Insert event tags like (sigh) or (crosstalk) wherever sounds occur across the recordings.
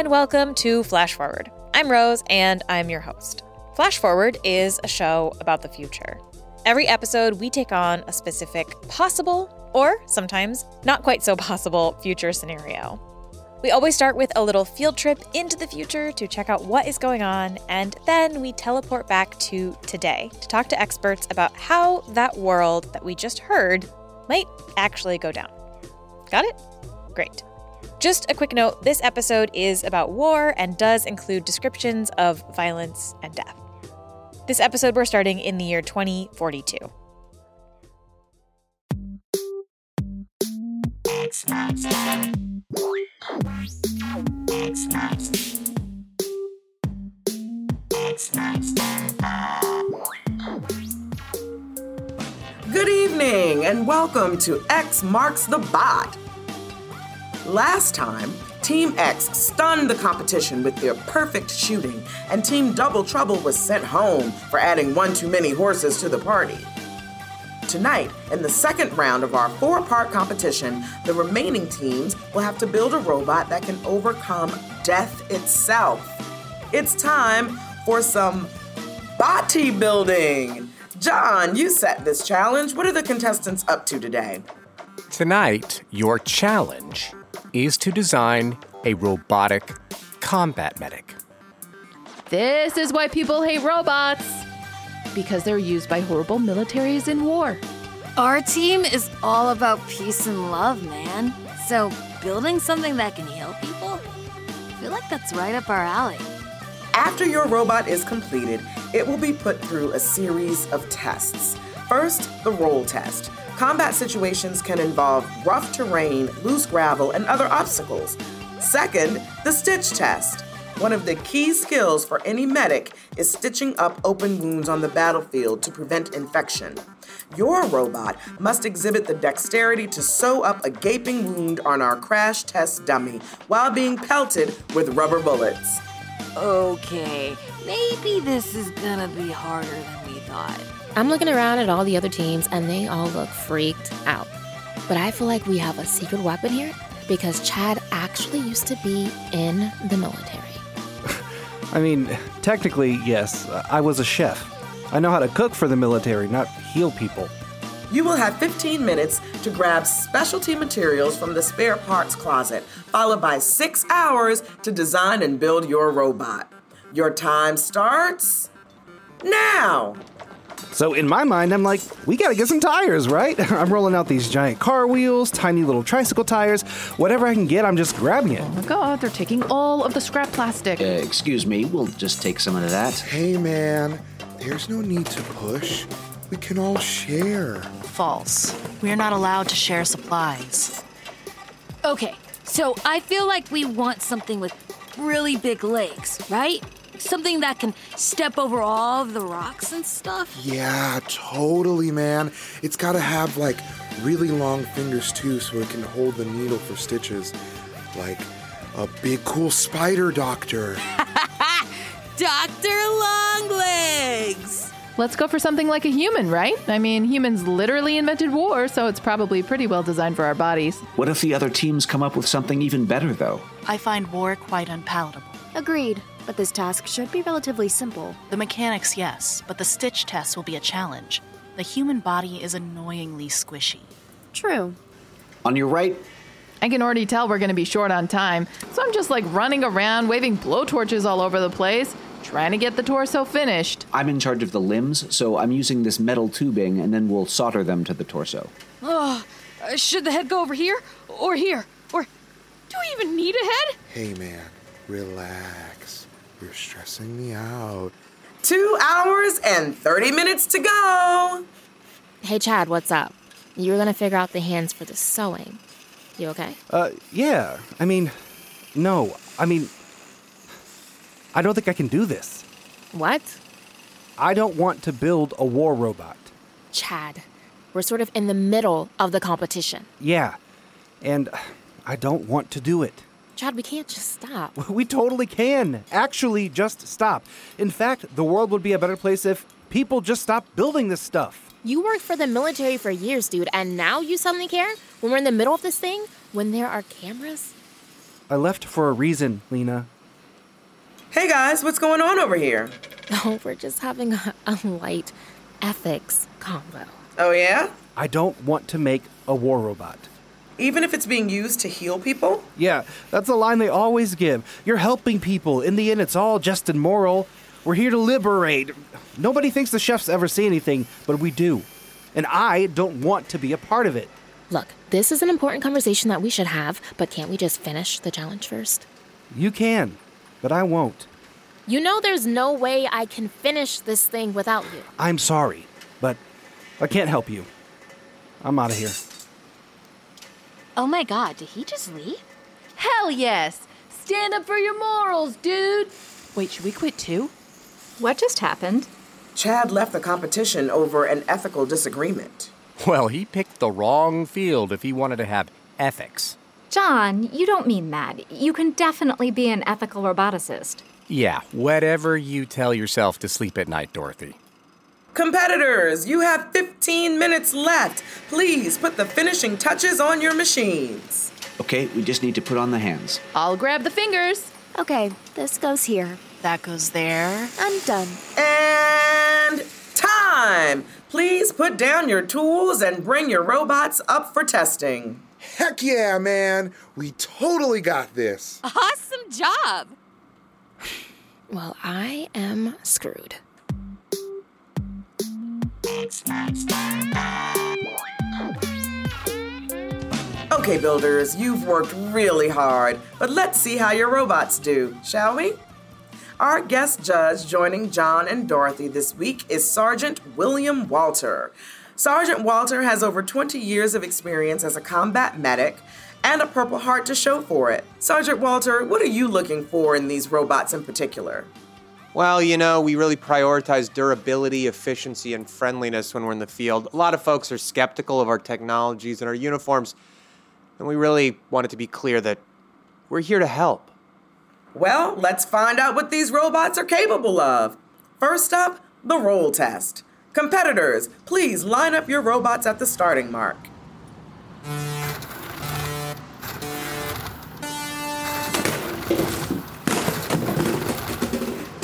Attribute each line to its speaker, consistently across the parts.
Speaker 1: and welcome to Flash Forward. I'm Rose, and I'm your host. Flash Forward is a show about the future. Every episode, we take on a specific possible, or sometimes not quite so (laughs) possible, future scenario. We always start with a little field trip into the future to check out what is going on, and then we teleport back to today to talk to experts about how that world that we just heard might actually go down. Got it? Great. Just a quick note this episode is about war and does include descriptions of violence and death. This episode, we're starting in the year 2042.
Speaker 2: Good evening and welcome to X Marks the Bot. Last time, Team X stunned the competition with their perfect shooting, and Team Double Trouble was sent home for adding one too many horses to the party. Tonight, in the second round of our four part competition, the remaining teams will have to build a robot that can overcome death itself. It's time for some body building. John, you set this challenge. What are the contestants up to today?
Speaker 3: Tonight, your challenge is to design a robotic combat medic.
Speaker 4: This is why people hate robots. Because they're used by horrible militaries in war.
Speaker 5: Our team is all about peace and love, man. So, building something that can heal people? I feel like that's right up our alley.
Speaker 2: After your robot is completed, it will be put through a series of tests. First, the roll test. Combat situations can involve rough terrain, loose gravel, and other obstacles. Second, the stitch test. One of the key skills for any medic is stitching up open wounds on the battlefield to prevent infection. Your robot must exhibit the dexterity to sew up a gaping wound on our crash test dummy while being pelted with rubber bullets.
Speaker 5: Okay, maybe this is gonna be harder than we thought.
Speaker 6: I'm looking around at all the other teams and they all look freaked out. But I feel like we have a secret weapon here because Chad actually used to be in the military. (laughs)
Speaker 7: I mean, technically, yes, I was a chef. I know how to cook for the military, not heal people.
Speaker 2: You will have 15 minutes to grab specialty materials from the spare parts closet, followed by six hours to design and build your robot. Your time starts now.
Speaker 7: So in my mind, I'm like, we gotta get some tires, right? (laughs) I'm rolling out these giant car wheels, tiny little tricycle tires, whatever I can get, I'm just grabbing it.
Speaker 4: Oh my god, they're taking all of the scrap plastic.
Speaker 8: Uh, excuse me, we'll just take some of that.
Speaker 9: Hey man, there's no need to push. We can all share.
Speaker 10: False. We are not allowed to share supplies.
Speaker 5: Okay, so I feel like we want something with really big legs, right? Something that can step over all the rocks and stuff.
Speaker 9: Yeah, totally, man. It's gotta have like really long fingers too, so it can hold the needle for stitches. Like a big, cool spider doctor. (laughs)
Speaker 5: Dr. Longlegs!
Speaker 4: Let's go for something like a human, right? I mean, humans literally invented war, so it's probably pretty well designed for our bodies.
Speaker 8: What if the other teams come up with something even better, though?
Speaker 10: I find war quite unpalatable.
Speaker 11: Agreed, but this task should be relatively simple.
Speaker 10: The mechanics, yes, but the stitch test will be a challenge. The human body is annoyingly squishy.
Speaker 11: True.
Speaker 8: On your right,
Speaker 4: I can already tell we're going to be short on time, so I'm just like running around, waving blowtorches all over the place, trying to get the torso finished.
Speaker 8: I'm in charge of the limbs, so I'm using this metal tubing and then we'll solder them to the torso.
Speaker 5: Oh, uh, should the head go over here or here? Or do we even need a head?
Speaker 9: Hey man, relax. You're stressing me out.
Speaker 2: Two hours and 30 minutes to go.
Speaker 6: Hey, Chad, what's up? You were gonna figure out the hands for the sewing. You okay?
Speaker 7: Uh, yeah, I mean, no, I mean, I don't think I can do this.
Speaker 6: What?
Speaker 7: I don't want to build a war robot.
Speaker 6: Chad, we're sort of in the middle of the competition.
Speaker 7: Yeah, and I don't want to do it.
Speaker 6: Chad, we can't just stop. (laughs)
Speaker 7: We totally can. Actually, just stop. In fact, the world would be a better place if people just stopped building this stuff.
Speaker 6: You worked for the military for years, dude, and now you suddenly care? When we're in the middle of this thing? When there are cameras?
Speaker 7: I left for a reason, Lena.
Speaker 2: Hey guys, what's going on over here? (laughs)
Speaker 6: Oh, we're just having a, a light ethics combo.
Speaker 2: Oh, yeah?
Speaker 7: I don't want to make a war robot.
Speaker 2: Even if it's being used to heal people?
Speaker 7: Yeah, that's a line they always give. You're helping people. In the end, it's all just and moral. We're here to liberate. Nobody thinks the chefs ever say anything, but we do. And I don't want to be a part of it.
Speaker 6: Look, this is an important conversation that we should have, but can't we just finish the challenge first?
Speaker 7: You can, but I won't.
Speaker 6: You know there's no way I can finish this thing without you.
Speaker 7: I'm sorry, but I can't help you. I'm out of here.
Speaker 11: Oh my god, did he just leave?
Speaker 4: Hell yes! Stand up for your morals, dude!
Speaker 10: Wait, should we quit too?
Speaker 11: What just happened?
Speaker 2: Chad left the competition over an ethical disagreement.
Speaker 3: Well, he picked the wrong field if he wanted to have ethics.
Speaker 11: John, you don't mean that. You can definitely be an ethical roboticist.
Speaker 3: Yeah, whatever you tell yourself to sleep at night, Dorothy.
Speaker 2: Competitors, you have 15 minutes left. Please put the finishing touches on your machines.
Speaker 8: Okay, we just need to put on the hands.
Speaker 4: I'll grab the fingers.
Speaker 11: Okay, this goes here.
Speaker 10: That goes there.
Speaker 11: I'm done.
Speaker 2: And time! Please put down your tools and bring your robots up for testing.
Speaker 9: Heck yeah, man. We totally got this.
Speaker 5: Awesome job!
Speaker 6: Well, I am screwed.
Speaker 2: Okay, builders, you've worked really hard, but let's see how your robots do, shall we? Our guest judge joining John and Dorothy this week is Sergeant William Walter. Sergeant Walter has over 20 years of experience as a combat medic and a Purple Heart to show for it. Sergeant Walter, what are you looking for in these robots in particular?
Speaker 12: Well, you know, we really prioritize durability, efficiency, and friendliness when we're in the field. A lot of folks are skeptical of our technologies and our uniforms, and we really want it to be clear that we're here to help.
Speaker 2: Well, let's find out what these robots are capable of. First up, the roll test. Competitors, please line up your robots at the starting mark.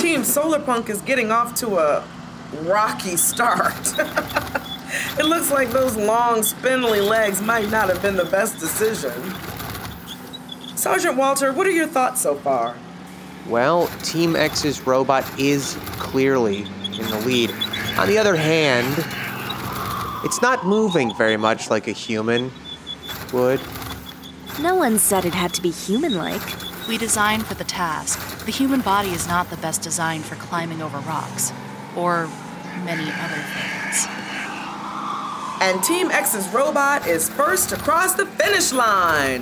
Speaker 2: Team Solarpunk is getting off to a rocky start. (laughs) it looks like those long, spindly legs might not have been the best decision. Sergeant Walter, what are your thoughts so far?
Speaker 12: Well, Team X's robot is clearly in the lead. On the other hand, it's not moving very much like a human would.
Speaker 11: No one said it had to be human like.
Speaker 10: We design for the task. The human body is not the best design for climbing over rocks, or many other things.
Speaker 2: And Team X's robot is first across the finish line,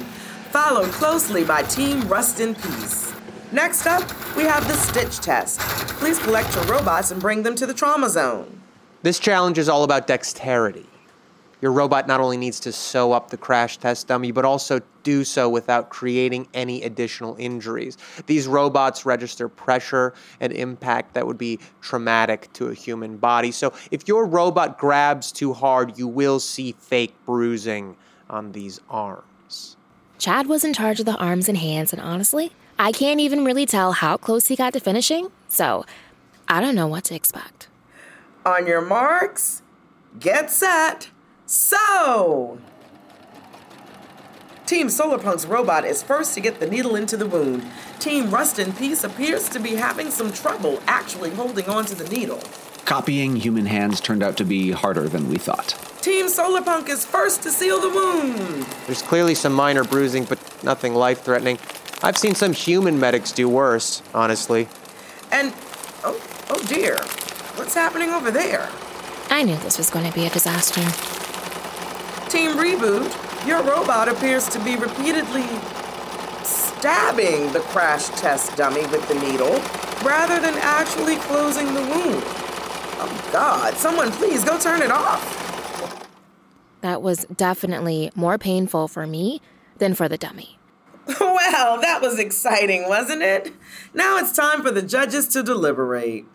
Speaker 2: followed closely by Team Rust in Peace. Next up, we have the Stitch Test. Please collect your robots and bring them to the trauma zone.
Speaker 12: This challenge is all about dexterity. Your robot not only needs to sew up the crash test dummy, but also do so without creating any additional injuries. These robots register pressure and impact that would be traumatic to a human body. So if your robot grabs too hard, you will see fake bruising on these arms.
Speaker 6: Chad was in charge of the arms and hands, and honestly, I can't even really tell how close he got to finishing, so I don't know what to expect.
Speaker 2: On your marks, get set, sew! Team Solarpunk's robot is first to get the needle into the wound. Team Rust in Peace appears to be having some trouble actually holding on to the needle.
Speaker 8: Copying human hands turned out to be harder than we thought.
Speaker 2: Team Solarpunk is first to seal the wound.
Speaker 12: There's clearly some minor bruising, but nothing life threatening. I've seen some human medics do worse, honestly.
Speaker 2: And, oh, oh dear, what's happening over there?
Speaker 6: I knew this was going to be a disaster.
Speaker 2: Team Reboot, your robot appears to be repeatedly stabbing the crash test dummy with the needle rather than actually closing the wound. Oh, God, someone please go turn it off.
Speaker 6: That was definitely more painful for me than for the dummy. (laughs)
Speaker 2: Well, that was exciting, wasn't it? Now it's time for the judges to deliberate.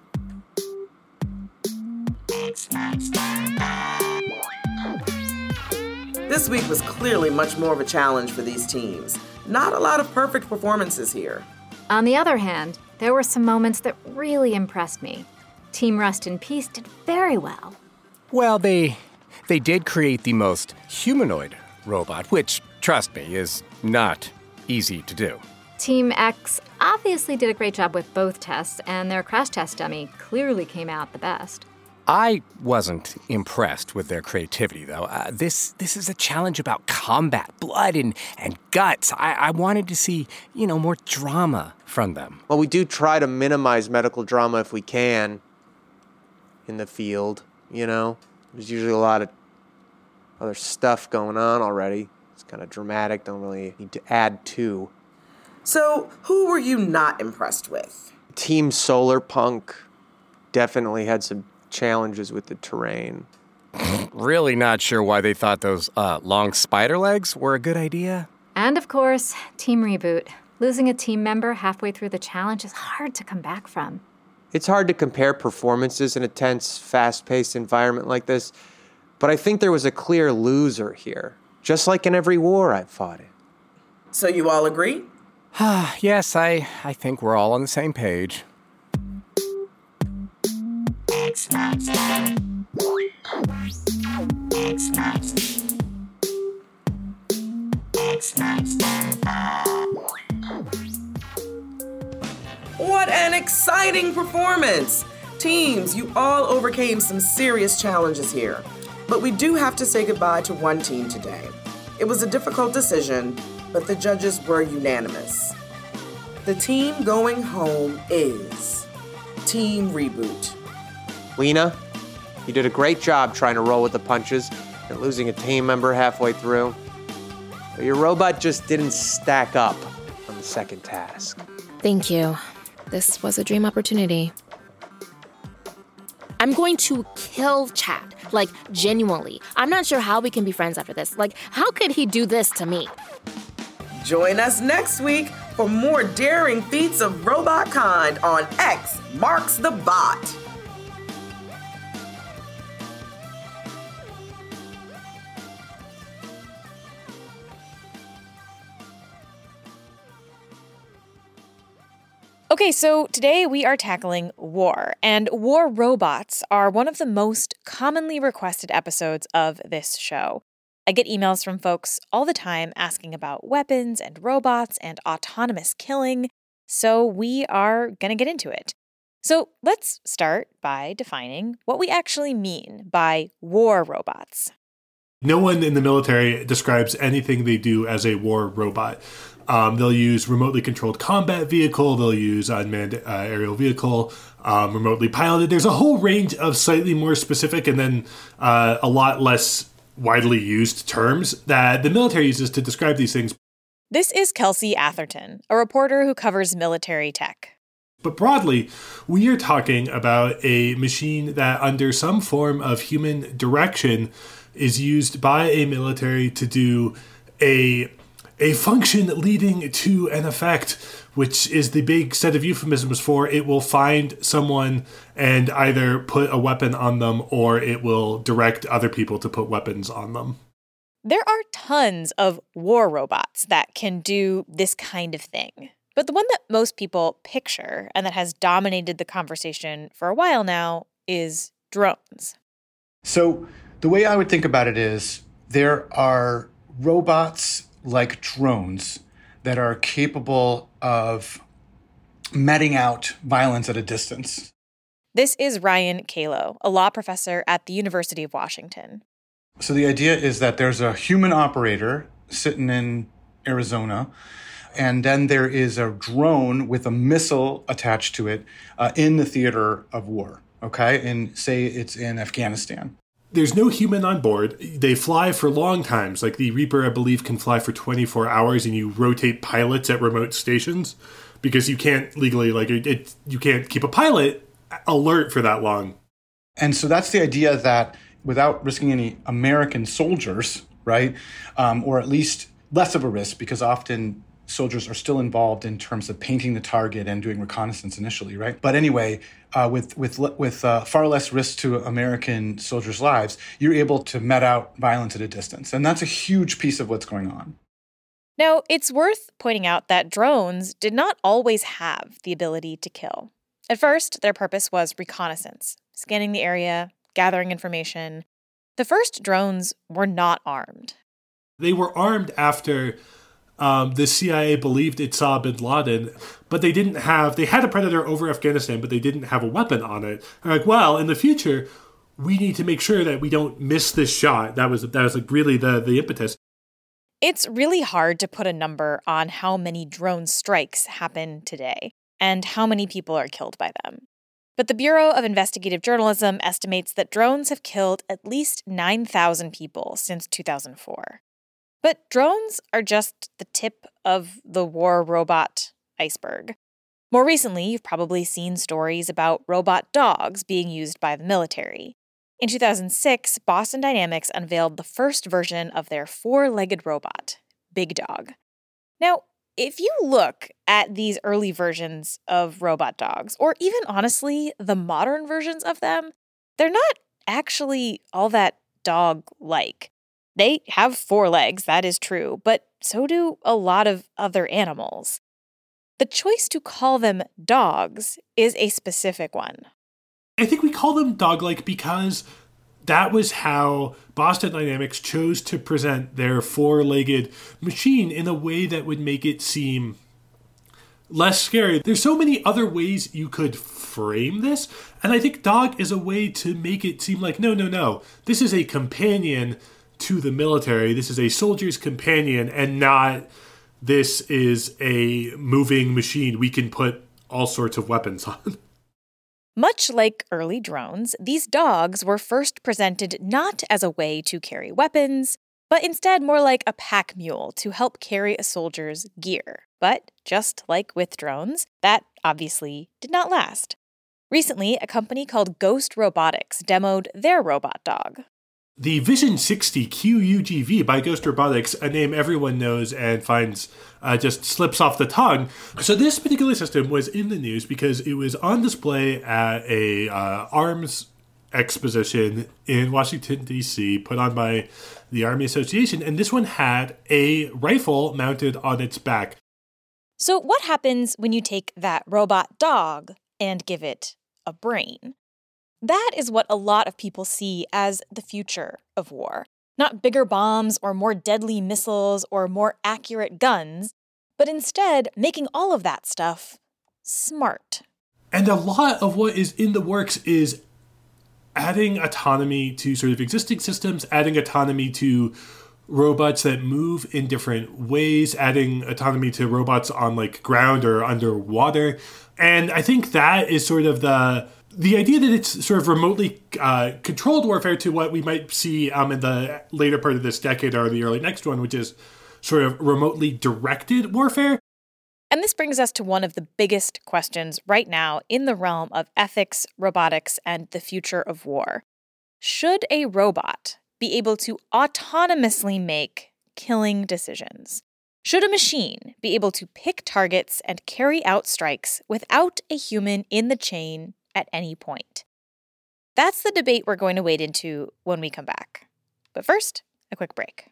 Speaker 2: This week was clearly much more of a challenge for these teams. Not a lot of perfect performances here.
Speaker 11: On the other hand, there were some moments that really impressed me. Team Rust in Peace did very well.
Speaker 3: Well, they they did create the most humanoid robot, which, trust me, is not easy to do.
Speaker 11: Team X obviously did a great job with both tests, and their crash test dummy clearly came out the best.
Speaker 3: I wasn't impressed with their creativity, though. Uh, this this is a challenge about combat, blood, and, and guts. I, I wanted to see, you know, more drama from them.
Speaker 12: Well, we do try to minimize medical drama if we can in the field, you know? There's usually a lot of other stuff going on already. It's kind of dramatic, don't really need to add to.
Speaker 2: So, who were you not impressed with?
Speaker 12: Team Solar Punk definitely had some challenges with the terrain.
Speaker 3: really not sure why they thought those uh, long spider legs were a good idea.
Speaker 11: And of course, Team Reboot. Losing a team member halfway through the challenge is hard to come back from.
Speaker 12: It's hard to compare performances in a tense, fast paced environment like this, but I think there was a clear loser here, just like in every war I've fought in.
Speaker 2: So you all agree? (sighs)
Speaker 3: yes, I, I think we're all on the same page.
Speaker 2: What an exciting performance! Teams, you all overcame some serious challenges here. But we do have to say goodbye to one team today. It was a difficult decision, but the judges were unanimous. The team going home is Team Reboot.
Speaker 12: Lena, you did a great job trying to roll with the punches and losing a team member halfway through. But your robot just didn't stack up on the second task.
Speaker 6: Thank you. This was a dream opportunity. I'm going to kill Chad. Like, genuinely. I'm not sure how we can be friends after this. Like, how could he do this to me?
Speaker 2: Join us next week for more daring feats of robot kind on X Marks the Bot.
Speaker 1: Okay, so today we are tackling war, and war robots are one of the most commonly requested episodes of this show. I get emails from folks all the time asking about weapons and robots and autonomous killing, so we are going to get into it. So let's start by defining what we actually mean by war robots.
Speaker 13: No one in the military describes anything they do as a war robot. Um, they'll use remotely controlled combat vehicle. They'll use unmanned uh, aerial vehicle, um, remotely piloted. There's a whole range of slightly more specific and then uh, a lot less widely used terms that the military uses to describe these things.
Speaker 1: This is Kelsey Atherton, a reporter who covers military tech.
Speaker 13: But broadly, we are talking about a machine that, under some form of human direction, is used by a military to do a a function leading to an effect, which is the big set of euphemisms for it will find someone and either put a weapon on them or it will direct other people to put weapons on them.
Speaker 1: There are tons of war robots that can do this kind of thing. But the one that most people picture and that has dominated the conversation for a while now is drones.
Speaker 14: So, the way I would think about it is there are robots like drones that are capable of meting out violence at a distance.
Speaker 1: This is Ryan Calo, a law professor at the University of Washington.
Speaker 14: So the idea is that there's a human operator sitting in Arizona, and then there is a drone with a missile attached to it uh, in the theater of war. Okay, and say it's in Afghanistan
Speaker 13: there's no human on board. They fly for long times. Like the Reaper, I believe, can fly for 24 hours, and you rotate pilots at remote stations because you can't legally, like, it, it, you can't keep a pilot alert for that long.
Speaker 14: And so that's the idea that without risking any American soldiers, right, um, or at least less of a risk, because often soldiers are still involved in terms of painting the target and doing reconnaissance initially, right? But anyway, uh, with with with uh, far less risk to American soldiers' lives, you're able to met out violence at a distance, and that's a huge piece of what's going on.
Speaker 1: Now, it's worth pointing out that drones did not always have the ability to kill. At first, their purpose was reconnaissance, scanning the area, gathering information. The first drones were not armed.
Speaker 13: They were armed after um, the CIA believed it saw bin Laden, but they didn't have, they had a Predator over Afghanistan, but they didn't have a weapon on it. They're like, well, in the future, we need to make sure that we don't miss this shot. That was, that was like really the, the impetus.
Speaker 1: It's really hard to put a number on how many drone strikes happen today and how many people are killed by them. But the Bureau of Investigative Journalism estimates that drones have killed at least 9,000 people since 2004. But drones are just the tip of the war robot iceberg. More recently, you've probably seen stories about robot dogs being used by the military. In 2006, Boston Dynamics unveiled the first version of their four legged robot, Big Dog. Now, if you look at these early versions of robot dogs, or even honestly, the modern versions of them, they're not actually all that dog like. They have four legs, that is true, but so do a lot of other animals. The choice to call them dogs is a specific one.
Speaker 13: I think we call them dog like because that was how Boston Dynamics chose to present their four legged machine in a way that would make it seem less scary. There's so many other ways you could frame this, and I think dog is a way to make it seem like no, no, no. This is a companion to the military. This is a soldier's companion and not this is a moving machine we can put all sorts of weapons (laughs) on.
Speaker 1: Much like early drones, these dogs were first presented not as a way to carry weapons, but instead more like a pack mule to help carry a soldier's gear. But just like with drones, that obviously did not last. Recently, a company called Ghost Robotics demoed their robot dog.
Speaker 13: The Vision 60 QUGV by Ghost Robotics, a name everyone knows and finds uh, just slips off the tongue. So this particular system was in the news because it was on display at a uh, arms exposition in Washington D.C. put on by the Army Association, and this one had a rifle mounted on its back.
Speaker 1: So what happens when you take that robot dog and give it a brain? That is what a lot of people see as the future of war. Not bigger bombs or more deadly missiles or more accurate guns, but instead making all of that stuff smart.
Speaker 13: And a lot of what is in the works is adding autonomy to sort of existing systems, adding autonomy to robots that move in different ways, adding autonomy to robots on like ground or underwater. And I think that is sort of the the idea that it's sort of remotely uh, controlled warfare to what we might see um, in the later part of this decade or the early next one, which is sort of remotely directed warfare.
Speaker 1: And this brings us to one of the biggest questions right now in the realm of ethics, robotics, and the future of war. Should a robot be able to autonomously make killing decisions? Should a machine be able to pick targets and carry out strikes without a human in the chain at any point. That's the debate we're going to wade into when we come back. But first, a quick break.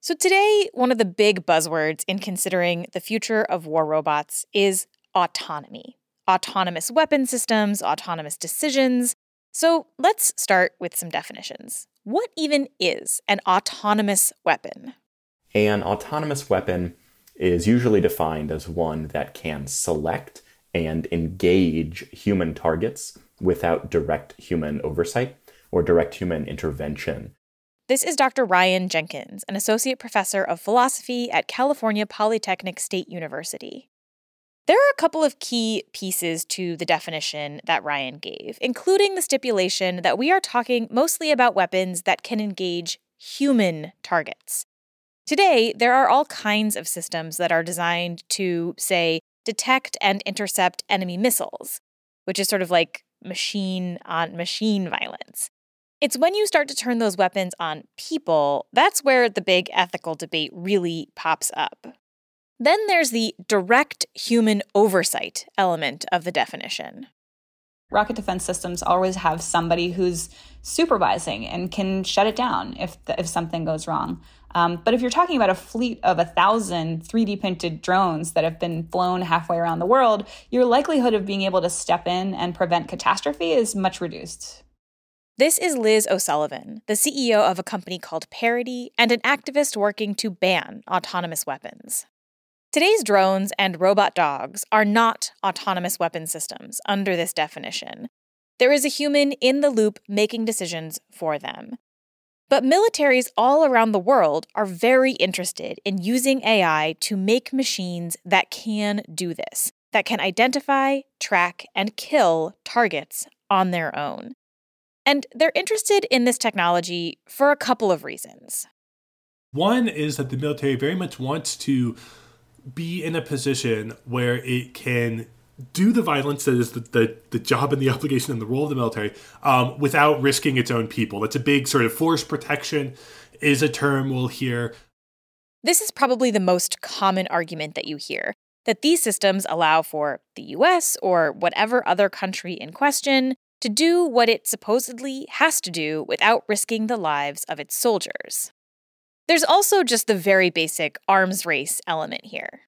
Speaker 1: So, today, one of the big buzzwords in considering the future of war robots is autonomy autonomous weapon systems, autonomous decisions. So, let's start with some definitions. What even is an autonomous weapon?
Speaker 15: An autonomous weapon is usually defined as one that can select and engage human targets without direct human oversight or direct human intervention.
Speaker 1: This is Dr. Ryan Jenkins, an associate professor of philosophy at California Polytechnic State University. There are a couple of key pieces to the definition that Ryan gave, including the stipulation that we are talking mostly about weapons that can engage human targets. Today, there are all kinds of systems that are designed to, say, detect and intercept enemy missiles, which is sort of like machine on machine violence. It's when you start to turn those weapons on people that's where the big ethical debate really pops up. Then there's the direct human oversight element of the definition.
Speaker 16: Rocket defense systems always have somebody who's supervising and can shut it down if if something goes wrong. Um, but if you're talking about a fleet of a thousand 3D printed drones that have been flown halfway around the world, your likelihood of being able to step in and prevent catastrophe is much reduced.
Speaker 1: This is Liz O'Sullivan, the CEO of a company called Parity and an activist working to ban autonomous weapons. Today's drones and robot dogs are not autonomous weapon systems under this definition. There is a human in the loop making decisions for them. But militaries all around the world are very interested in using AI to make machines that can do this, that can identify, track, and kill targets on their own. And they're interested in this technology for a couple of reasons.
Speaker 13: One is that the military very much wants to be in a position where it can do the violence that is the, the, the, job and the (laughs) obligation and the role of the military um, without risking its own people. That's a big sort of force protection, is a term we'll hear.
Speaker 1: This is probably the most common argument that you hear that these systems allow for the US or whatever other country in question to do what it supposedly has to do without risking the lives of its soldiers. There's also just the very basic arms race element here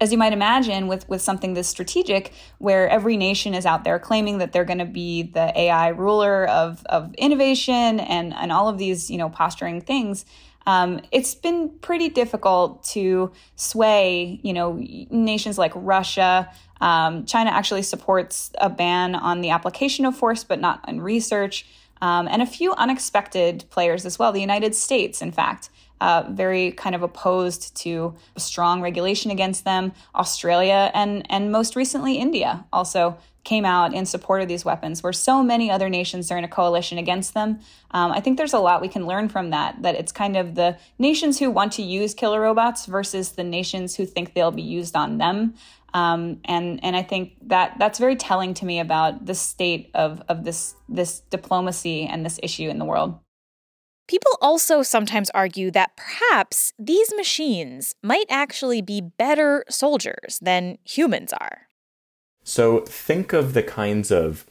Speaker 16: as you might imagine with with something this strategic where every nation is out there claiming that they're going to be the AI ruler of of innovation and and all of these you know posturing things um, it's been pretty difficult to sway you know nations like Russia. Um, China actually supports a ban on the application of force but not on research. Um, and a few unexpected players as well. The United States in fact uh, very kind of opposed to strong regulation against them. Australia and and most recently India also came out in support of these weapons, where so many other nations are in a coalition against them. Um, I think there's a lot we can learn from that. That it's kind of the nations who want to use killer robots versus the nations who think they'll be used on them. Um, and and I think that that's very telling to me about the state of of this this diplomacy and this issue in the world.
Speaker 1: People also sometimes argue that perhaps these machines might actually be better soldiers than humans are.
Speaker 15: So think of the kinds of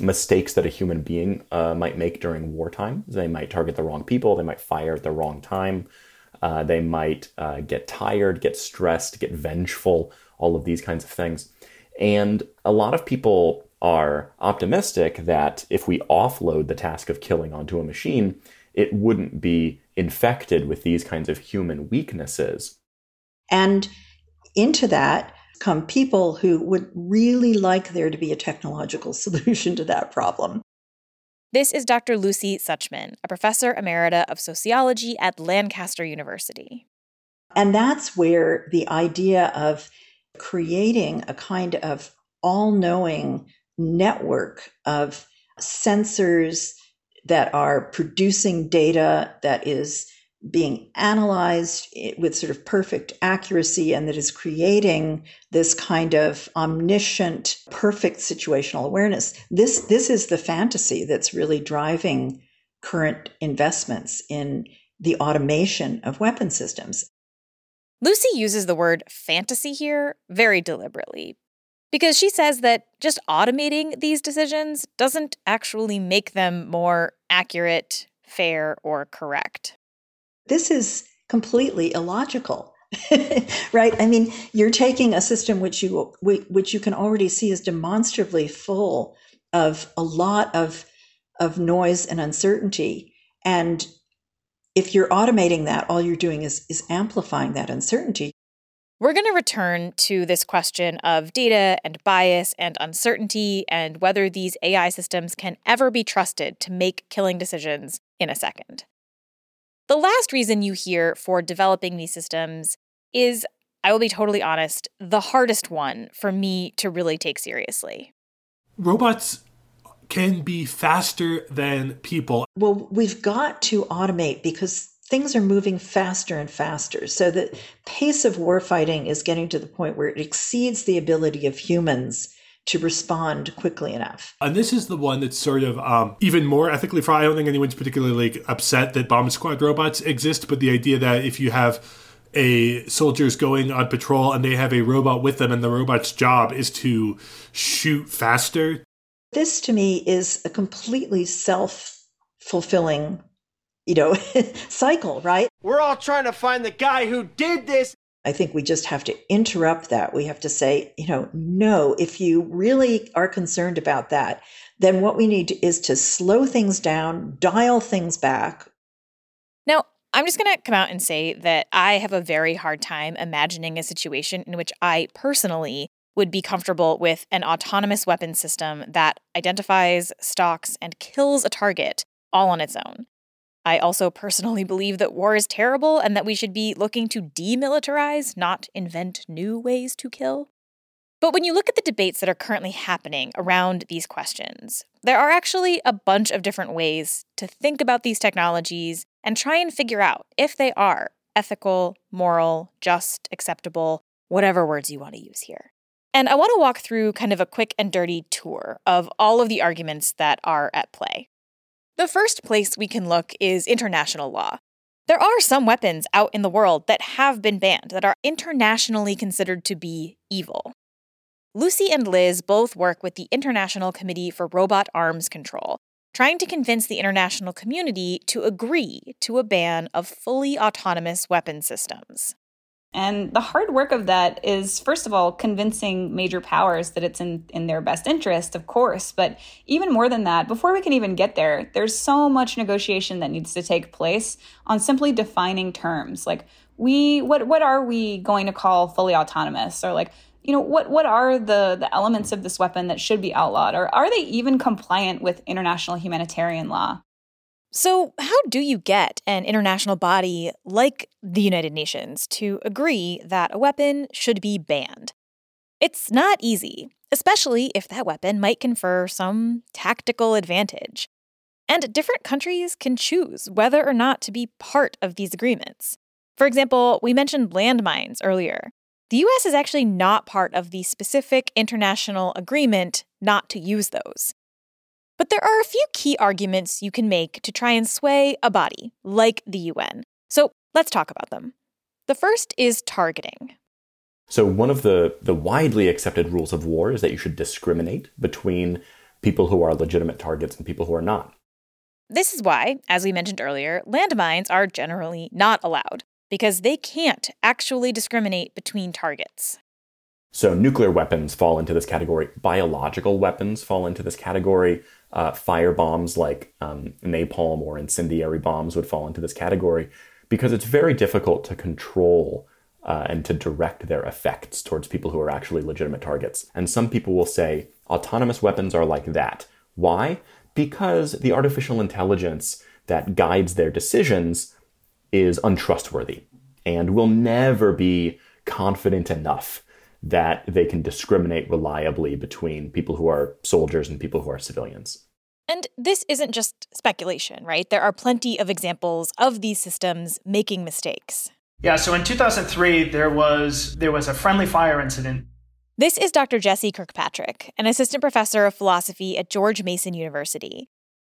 Speaker 15: mistakes that a human being uh, might make during wartime. They might target the wrong people, they might fire at the wrong time, uh, they might uh, get tired, get stressed, get vengeful, all of these kinds of things. And a lot of people are optimistic that if we offload the task of killing onto a machine, it wouldn't be infected with these kinds of human weaknesses.
Speaker 17: And into that come people who would really like there to be a technological (laughs) solution to that problem.
Speaker 1: This is Dr. Lucy Suchman, a professor emerita of sociology at Lancaster University.
Speaker 17: And that's where the idea of creating a kind of all knowing network of sensors that are producing data that is being analyzed with sort of perfect accuracy and that is creating this kind of omniscient perfect situational awareness. This this is the fantasy that's really driving current investments in the automation of weapon systems.
Speaker 1: Lucy uses the word fantasy here very deliberately because she says that just automating these decisions doesn't actually make them more accurate, fair, or correct.
Speaker 17: This is completely illogical. (laughs) right i mean you're taking a system which you which you can already see is demonstrably full of a lot of of noise and uncertainty and if you're automating that all you're doing is is amplifying that uncertainty
Speaker 1: we're going to return to this question of data and bias and uncertainty and whether these AI systems can ever be trusted to make killing decisions in a second. The last reason you hear for developing these systems is, I will be totally honest, the hardest one for me to really take seriously.
Speaker 13: Robots can be faster than people.
Speaker 17: Well, we've got to automate because things are moving faster and faster. So the pace of warfighting is getting to the point where it exceeds the ability of humans to respond quickly enough.
Speaker 13: And this is the one that's sort of um, even more ethically fraught. I don't think anyone's particularly like, upset that bomb squad robots exist, but the idea that if you have a soldiers going on patrol and they have a robot with them and the robot's job is to shoot faster
Speaker 17: This to me is a completely self fulfilling, you know, (laughs) cycle, right?
Speaker 18: We're all trying to find the guy who did this.
Speaker 17: I think we just have to interrupt that. We have to say, you know, no, if you really are concerned about that, then what we need is to slow things down, dial things back.
Speaker 1: Now, I'm just going to come out and say that I have a very hard time imagining a situation in which I personally would be comfortable with an autonomous weapon system that identifies, stalks, and kills a target all on its own. I also personally (laughs) believe that war is terrible and that we should be looking to demilitarize, not invent new ways to kill. But when you look at the debates that are currently happening around these questions, there are actually a bunch of different ways to think about these technologies and try and figure out if they are ethical, moral, just, acceptable, whatever words you want to use here. And I want to walk through kind of a quick and dirty tour of all of the arguments that are at play. The first place we can look is international law. There are some weapons out in the world that have been banned that are internationally considered to be evil. Lucy and Liz both work with the International Committee for Robot Arms Control, trying to convince the international community to agree to a ban of fully autonomous weapon systems.
Speaker 16: And the hard work of that is, first of all, convincing major powers that it's in, in their best interest, of course. But even more than that, before we can even get there, there's so much negotiation that needs to take place on simply defining terms. Like, we, what, what are we going to call fully autonomous? Or like, you know, what, what are the, the elements of this weapon that should be outlawed? Or are they even compliant with international humanitarian law?
Speaker 1: So, how do you get an international body like the United Nations to agree that a weapon should be banned? It's not easy, especially if that weapon might confer some tactical advantage. And different countries can choose whether or not to be part of these agreements. For example, we mentioned landmines earlier. The US is actually not part of the specific international agreement not to use those. But there are a few key arguments you can make to try and sway a body, like the UN. So let's talk about them. The first is targeting.
Speaker 15: So, one of the, the widely accepted rules of war is that you should discriminate between people who are legitimate targets and people who are not.
Speaker 1: This is why, as we mentioned earlier, landmines are generally not allowed, because they can't actually discriminate between targets.
Speaker 15: So, nuclear weapons fall into this category, biological weapons fall into this category, uh, fire bombs like um, napalm or incendiary bombs would fall into this category because it's very difficult to control uh, and to direct their effects towards people who are actually legitimate targets. And some people will say autonomous weapons are like that. Why? Because the artificial intelligence that guides their decisions is untrustworthy and will never be confident enough that they can discriminate reliably between people who are soldiers and people who are civilians.
Speaker 1: And this isn't just speculation, right? There are plenty of examples of these systems making mistakes.
Speaker 19: Yeah, so in 2003 there was there was a friendly fire incident.
Speaker 1: This is Dr. Jesse Kirkpatrick, an assistant professor of philosophy at George Mason University.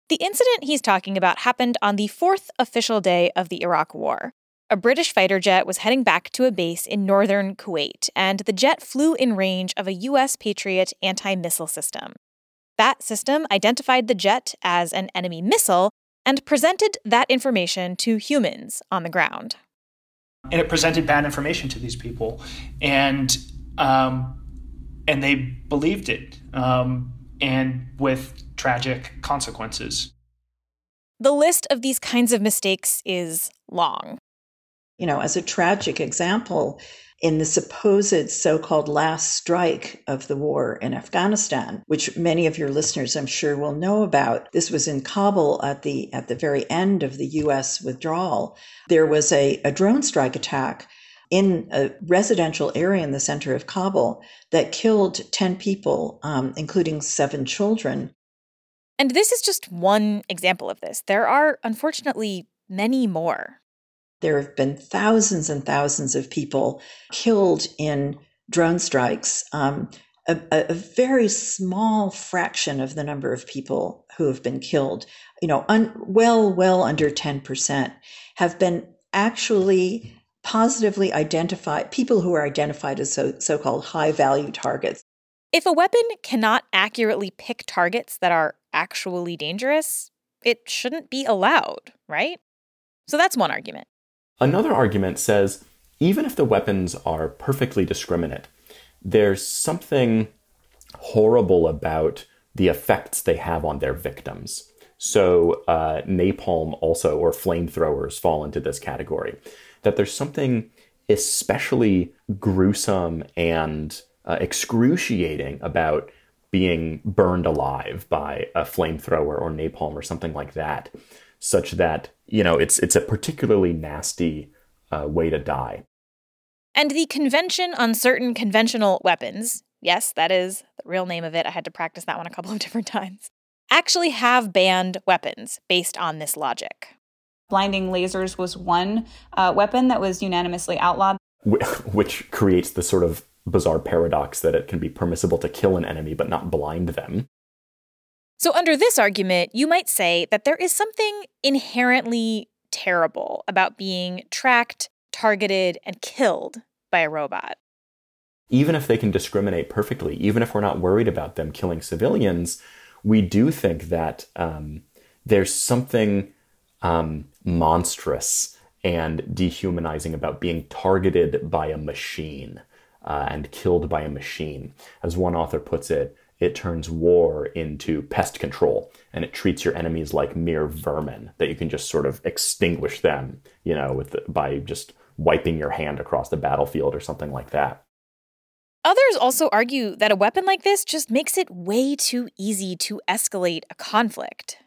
Speaker 1: The incident he's talking about happened on the fourth official day of the Iraq War. A British fighter jet was heading back to a base in northern Kuwait, and the jet flew in range of a U.S. Patriot anti missile system. That system identified the jet as an enemy missile and presented that information to humans on the ground.
Speaker 19: And it presented bad information to these people, and um, and they believed it, um, and with tragic consequences.
Speaker 1: The list of these kinds of mistakes is long.
Speaker 17: You know, as a tragic example, in the supposed so called last strike of the war in Afghanistan, which many of your listeners, I'm sure, will know about. This was in Kabul at the, at the very end of the US withdrawal. There was a, a drone strike attack in a residential area in the center of Kabul that killed 10 people, um, including seven children.
Speaker 1: And this is just one example of this. There are, unfortunately, many more.
Speaker 17: There have been thousands and thousands of people killed in drone strikes. Um, a, a, very small fraction of the number of people who have been killed, you know, un, well, well under 10%, have been actually positively identified, people who are identified as so, so-called high value targets.
Speaker 1: If a weapon cannot accurately pick targets that are actually dangerous, it shouldn't be allowed, right? So that's one argument.
Speaker 15: Another argument says even if the weapons are perfectly discriminate, there's something horrible about the effects they have on their victims. So, uh, napalm also, or flamethrowers, fall into this category. That there's something especially gruesome and uh, excruciating about being burned alive by a flamethrower or napalm or something like that, such that you know it's it's a particularly nasty uh, way to die.
Speaker 1: And the Convention on Certain Conventional Weapons, yes, that is the real name of it. I had to practice that one a couple of (laughs) different times. Actually, have banned weapons based on this logic.
Speaker 16: Blinding lasers was one uh, weapon that was unanimously outlawed.
Speaker 15: Which creates the sort of bizarre paradox that it can be permissible to kill an enemy but not blind them.
Speaker 1: So, under this argument, you might say that there is something inherently terrible about being tracked, targeted, and killed by a robot.
Speaker 15: Even if they can discriminate perfectly, even if we're not worried about them killing civilians, we do think that um, there's something um, monstrous and dehumanizing about being targeted by a machine uh, and killed by a machine. As one author puts it, it turns war into pest control and it treats your enemies like mere vermin that you can just sort of extinguish them, you know, with the, by just wiping your hand across the battlefield or something like that.
Speaker 1: Others also argue that a weapon like this just makes it way too easy to escalate a conflict.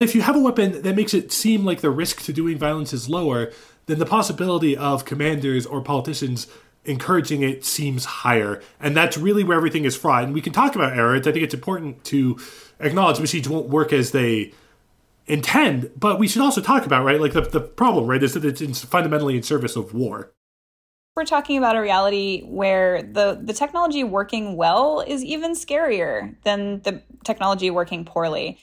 Speaker 13: If you have a weapon that makes it seem like the risk to doing violence is lower, then the possibility of commanders or politicians encouraging it seems higher. And that's really where everything is fraught. And we can talk about errors. I think it's important to acknowledge machines won't work as they intend, but we should also talk about, right, like the, the problem, right, is that it's fundamentally in service of war.
Speaker 16: We're talking about a reality where the, the technology working well is even scarier than the technology working poorly.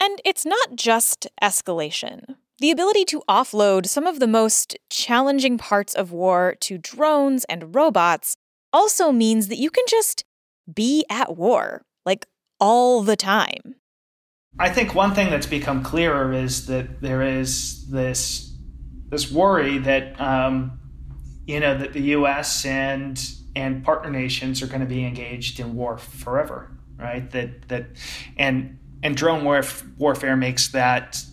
Speaker 1: And it's not just escalation. The ability to offload some of the most challenging parts of war to drones and robots also means that you can just be at war, like all the time.
Speaker 19: I think one thing that's become clearer is that there is this this worry that um, you know that the U.S. and and partner nations are going to be engaged in war forever, right? That that and and drone warf- warfare makes that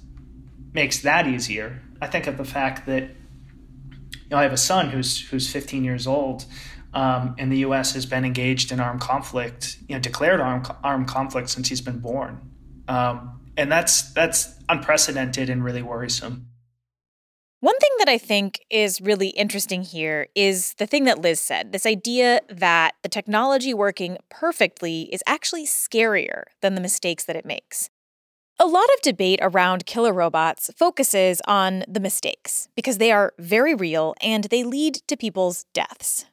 Speaker 19: makes that easier. I think of the fact that you know I have a son who's who's 15 years old, um, and the U.S. has been engaged in armed conflict, you know, declared armed armed conflict since he's been born, um, and that's that's unprecedented and really worrisome.
Speaker 1: One thing that I think is really interesting here is the thing that Liz said this idea that the technology working perfectly is actually scarier than the mistakes that it makes. A lot of debate around killer robots focuses on the mistakes because they are very real and they lead to people's deaths.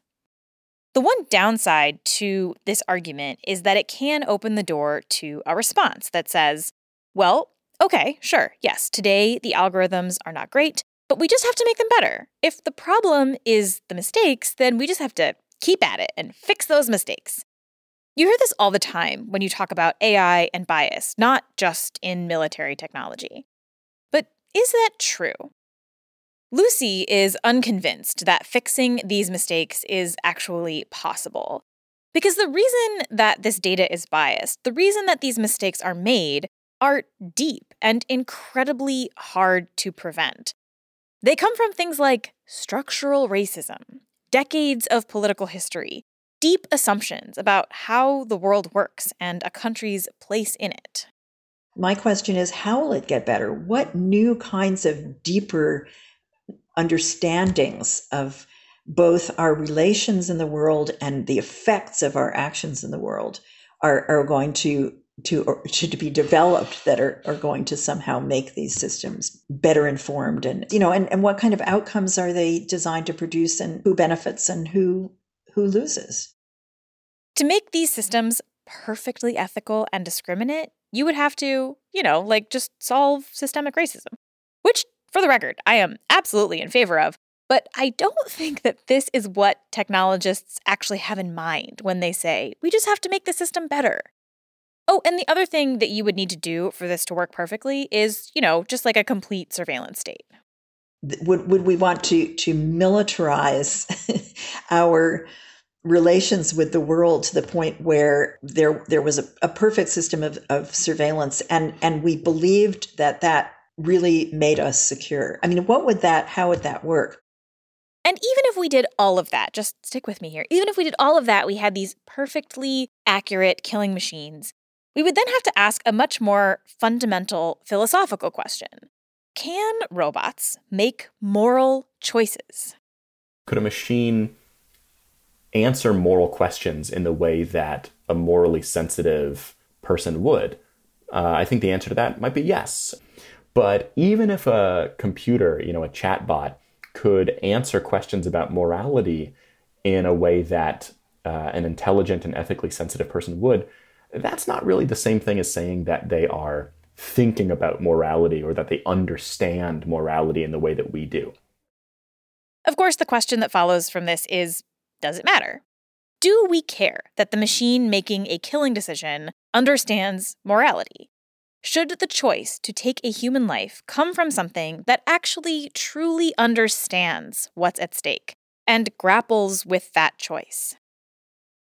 Speaker 1: The one downside to this argument is that it can open the door to a response that says, well, okay, sure, yes, today the algorithms are not great, but we just have to make them better. If the problem is the mistakes, then we just have to keep at it and fix those mistakes. You hear this all the time when you talk about AI and bias, not just in military technology. But is that true? Lucy is unconvinced that fixing these mistakes is actually possible. Because the reason that this data is biased, the reason that these mistakes are made, are deep and incredibly hard to prevent. They come from things like structural racism, decades of political history, deep assumptions about how the world works and a country's place in it.
Speaker 17: My question is how will it get better? What new kinds of deeper understandings of both our relations in the world and the effects of our actions in the world are, are going to to to be developed that are, are going to somehow make these systems better informed and you know and, and what kind of outcomes are they designed to produce and who benefits and who who loses.
Speaker 1: To make these systems perfectly ethical and discriminate, you would have to, you know, like just solve systemic racism, which, for the record, I am absolutely in favor of. But I don't (laughs) think that this is what technologists actually have in mind when they say, we just have to make the system better. Oh, and the other thing that you would need to do for this to work perfectly is, you know, just like a complete surveillance state.
Speaker 17: Would, would we want to, to militarize (laughs) our relations with the world to the point where there there was a, a perfect system of, of surveillance and and we believed that that really made us secure. I mean, what would that how would that work?
Speaker 1: And even if we did all of that, just stick with me here. Even if we did all of that, we had these perfectly accurate killing machines. We would then have to ask a much more fundamental philosophical question. Can robots make moral choices?
Speaker 15: Could a machine answer moral questions in the way that a morally sensitive person would? Uh, I think the answer to that might be yes. But even if a computer, you know, a chatbot, could answer questions about morality in a way that uh, an intelligent and ethically sensitive person would, that's not really the same thing as saying that they are thinking about morality or that they understand morality in the way that we do.
Speaker 1: Of course, the question that follows from this is does it matter? Do we care that the machine making a killing decision understands morality? Should the choice to take a human life come from something that actually truly understands what's at stake and grapples with that choice?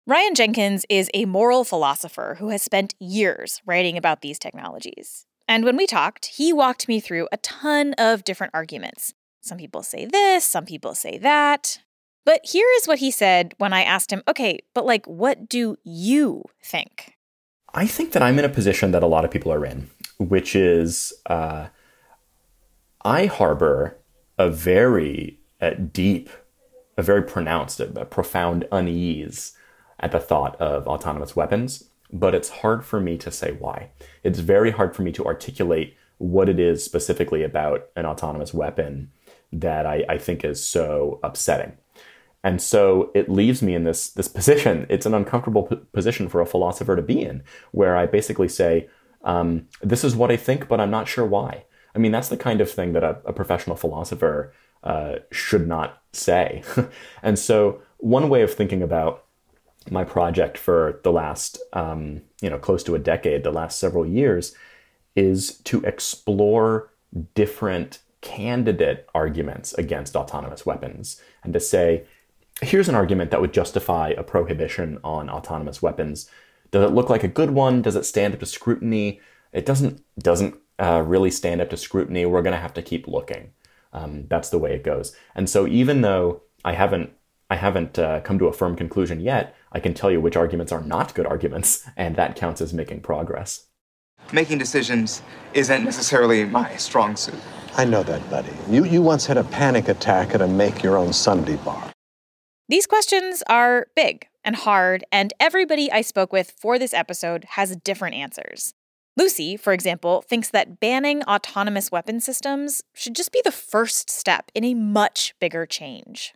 Speaker 1: Ryan Jenkins is a moral philosopher who has spent years writing about these technologies. And when we talked, he walked me through a ton of different arguments. Some people say this, some people say that. But here is what he said when I asked him, okay, but like, what do you think?
Speaker 15: I think that I'm in a position that a lot of people are in, which is uh, I harbor a very deep, a very pronounced, a, a profound unease at the thought of autonomous weapons, but it's hard for me to say why. It's very hard for me to articulate what it is specifically about an autonomous weapon that I, I think is so upsetting. And so it leaves me in this, this position. It's an uncomfortable p- position for a philosopher to be in, where I basically say, um, This is what I think, but I'm not sure why. I mean, that's the kind of thing that a, a professional philosopher uh, should not say. (laughs) and so, one way of thinking about my project for the last, um, you know, close to a decade, the last several years, is to explore different candidate arguments against autonomous weapons and to say, here's an argument that would justify a prohibition on autonomous weapons. Does it look like a good one? Does it stand up to scrutiny? It doesn't doesn't uh, really stand up to scrutiny. We're going to have to keep looking. Um, that's the way it goes. And so even though I haven't I haven't uh, come to a firm conclusion yet, I can tell you which arguments are not good arguments, (laughs) and that counts as making progress.
Speaker 20: Making decisions isn't necessarily my strong suit.
Speaker 21: I know that, buddy. You you once had a panic attack at a make your own sundae bar.
Speaker 1: These questions are big and hard, and everybody I spoke with for this episode has different answers. Lucy, for example, thinks that banning autonomous weapon systems should just be the first step in a much bigger change.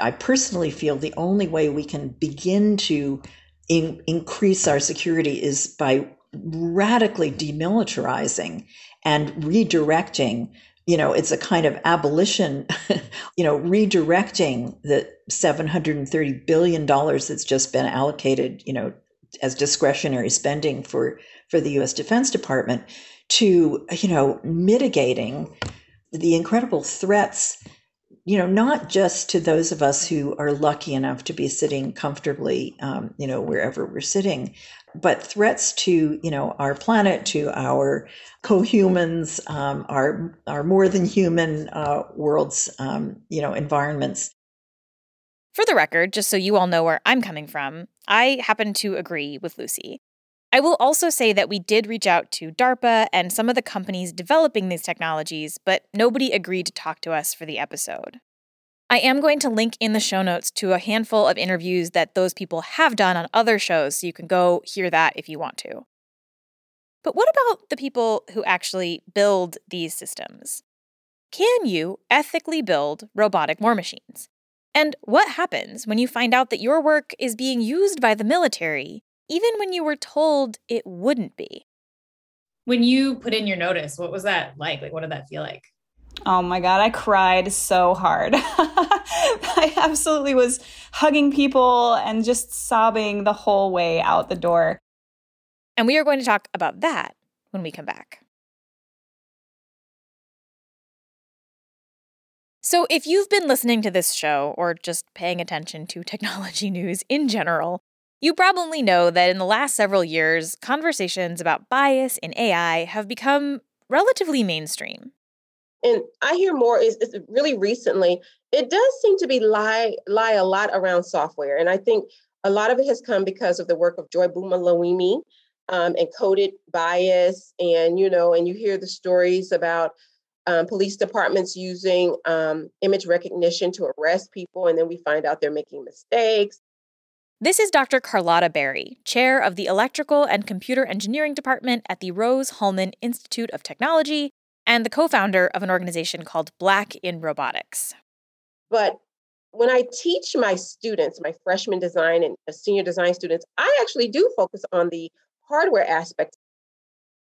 Speaker 17: I personally feel the only way we can begin to in- increase our security is by radically demilitarizing and redirecting you know, it's a kind of abolition, (laughs) you know, redirecting the $730 billion that's just been allocated, you know, as discretionary spending for, for the US Defense Department to, you know, mitigating the incredible threats, you know, not just to those of us who are lucky enough to be sitting comfortably, um, you know, wherever we're sitting, but threats to you know our planet, to our co-humans, um, our our more than human uh, worlds, um, you know, environments.
Speaker 1: For the record, just so you all know where I'm coming from, I happen to agree with Lucy. I will also say that we did reach out to DARPA and some of the companies developing these technologies, but nobody agreed to talk to us for the episode. I am going to link in the show notes to a handful of interviews that those people have done on other shows, so you can go hear that if you want to. But what about the people who actually build these systems? Can you ethically build robotic war machines? And what happens when you find out that your work is being used by the military, even when you were told it wouldn't be?
Speaker 22: When you put in your notice, what was that like? Like, what did that feel like?
Speaker 16: Oh my God, I cried so hard. (laughs) I absolutely was hugging people and just sobbing the whole way out the door.
Speaker 1: And we are going to talk about that when we come back. So, if you've been listening to this show or just paying attention to (laughs) technology news in general, you probably know that in the last several years, conversations about bias in AI have become relatively mainstream.
Speaker 23: And I hear more is, is really recently, it does seem to be lie lie a lot around software. And I think a lot of it has come because of the work of Joy Buolamwini um, and coded bias. And, you know, and you hear the stories about um, police departments using um, image recognition to arrest people, and then we find out they're making mistakes.
Speaker 1: This is Dr. Carlotta Berry, chair of the Electrical and Computer Engineering Department at the Rose Hulman Institute of Technology and the co founder of an organization called Black in Robotics.
Speaker 23: But when I teach my students, my freshman design and senior design students, I actually do focus on the hardware aspect.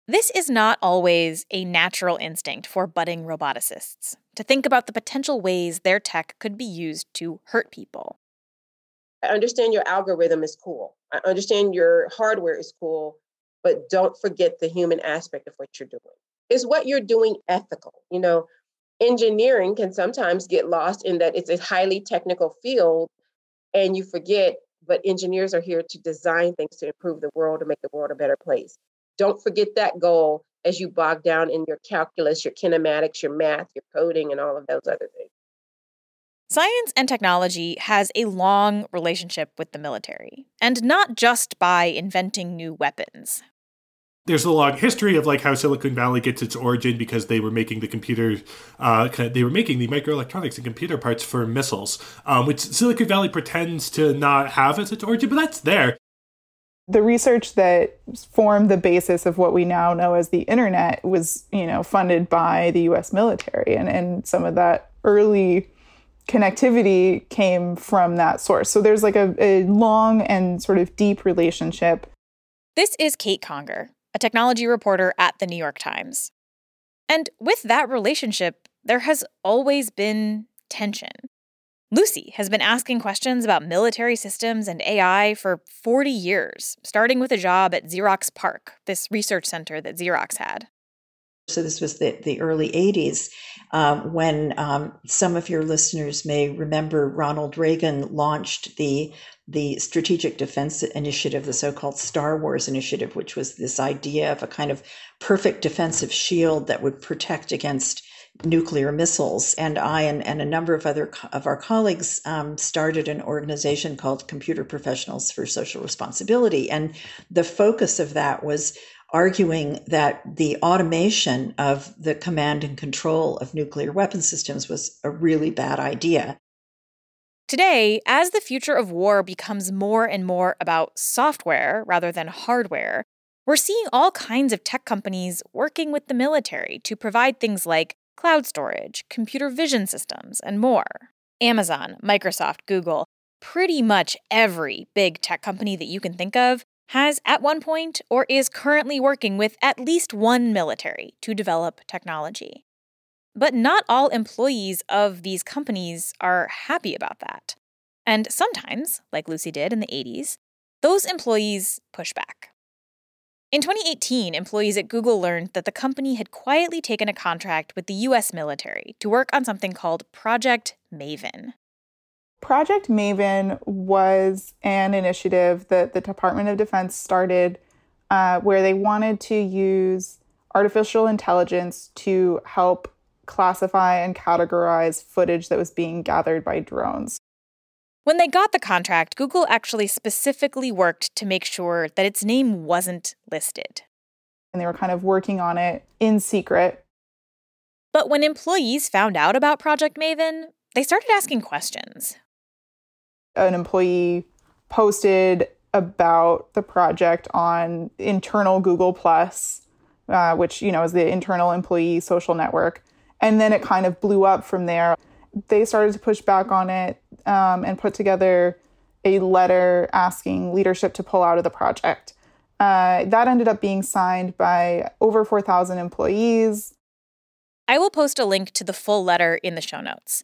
Speaker 1: This is not always a natural instinct for budding roboticists to think about the potential ways their tech could be used to hurt people.
Speaker 23: I understand your algorithm is cool. I understand your hardware is cool, but don't forget the human aspect of what you're doing. Is what you're doing ethical? You know, engineering can sometimes get lost in that it's a highly technical field and you forget, but engineers are here to design things to improve the world, to make the world a better place. Don't forget that goal as you bog down in your calculus, your kinematics, your math, your coding, and all of those other things.
Speaker 1: Science and technology has a long relationship with the military, and not just by inventing new weapons.
Speaker 13: There's a long history of like how Silicon Valley gets its origin because they were making the computers, uh, they were making the microelectronics and computer parts for missiles, um, which Silicon Valley pretends to not have as its origin, but that's there.
Speaker 22: The research that formed the basis of what we now know as the internet was, you know, funded by the U.S. military, and and some of that early connectivity came from that source. So there's like a, a long and sort of deep relationship.
Speaker 1: This is Kate Conger, a technology reporter at the New York Times. And with that relationship, there has always been tension. Lucy has been asking questions about military systems and AI for 40 years, starting with a job at Xerox PARC, this research center that Xerox had.
Speaker 17: So this was the, the early 80s uh, when um, some of your listeners may remember Ronald Reagan launched the the Strategic Defense Initiative, the so-called Star Wars Initiative, which was this idea of a kind of perfect defensive shield that would protect against nuclear missiles. And I and, and a number of other co- of our colleagues um, started an organization called Computer Professionals for Social Responsibility. And the focus of that was arguing that the automation of the command and control of nuclear weapon systems was a really bad idea.
Speaker 1: Today, as the future of war becomes more and more about software rather than hardware, we're seeing all kinds of tech companies working with the military to provide things like cloud storage, computer vision systems, and more. Amazon, Microsoft, Google, pretty much every big tech company that you can think of has at one point or is currently working with at least one military to develop technology. But not all employees of these companies are happy about that. And sometimes, like Lucy did in the 80s, those employees push back. In 2018, employees at Google learned that the company had quietly taken a contract with the US military to work on something called Project Maven.
Speaker 22: Project Maven was an initiative that the Department of Defense started uh, where they wanted to use artificial intelligence to help classify and categorize footage that was being gathered by drones.
Speaker 1: When they got the contract, Google actually specifically worked to make sure that its name wasn't listed.
Speaker 22: And they were kind of working on it in secret.
Speaker 1: But when employees found out about Project Maven, they started asking questions
Speaker 22: an employee posted about the project on internal Google Plus, uh, which you know is the internal employee social network, and then it kind of blew up from there. They started to push back on it um, and put together a letter asking leadership to pull out of the project. Uh, that ended up being signed by over 4,000 employees.
Speaker 1: I will post a link to the full letter in the show notes.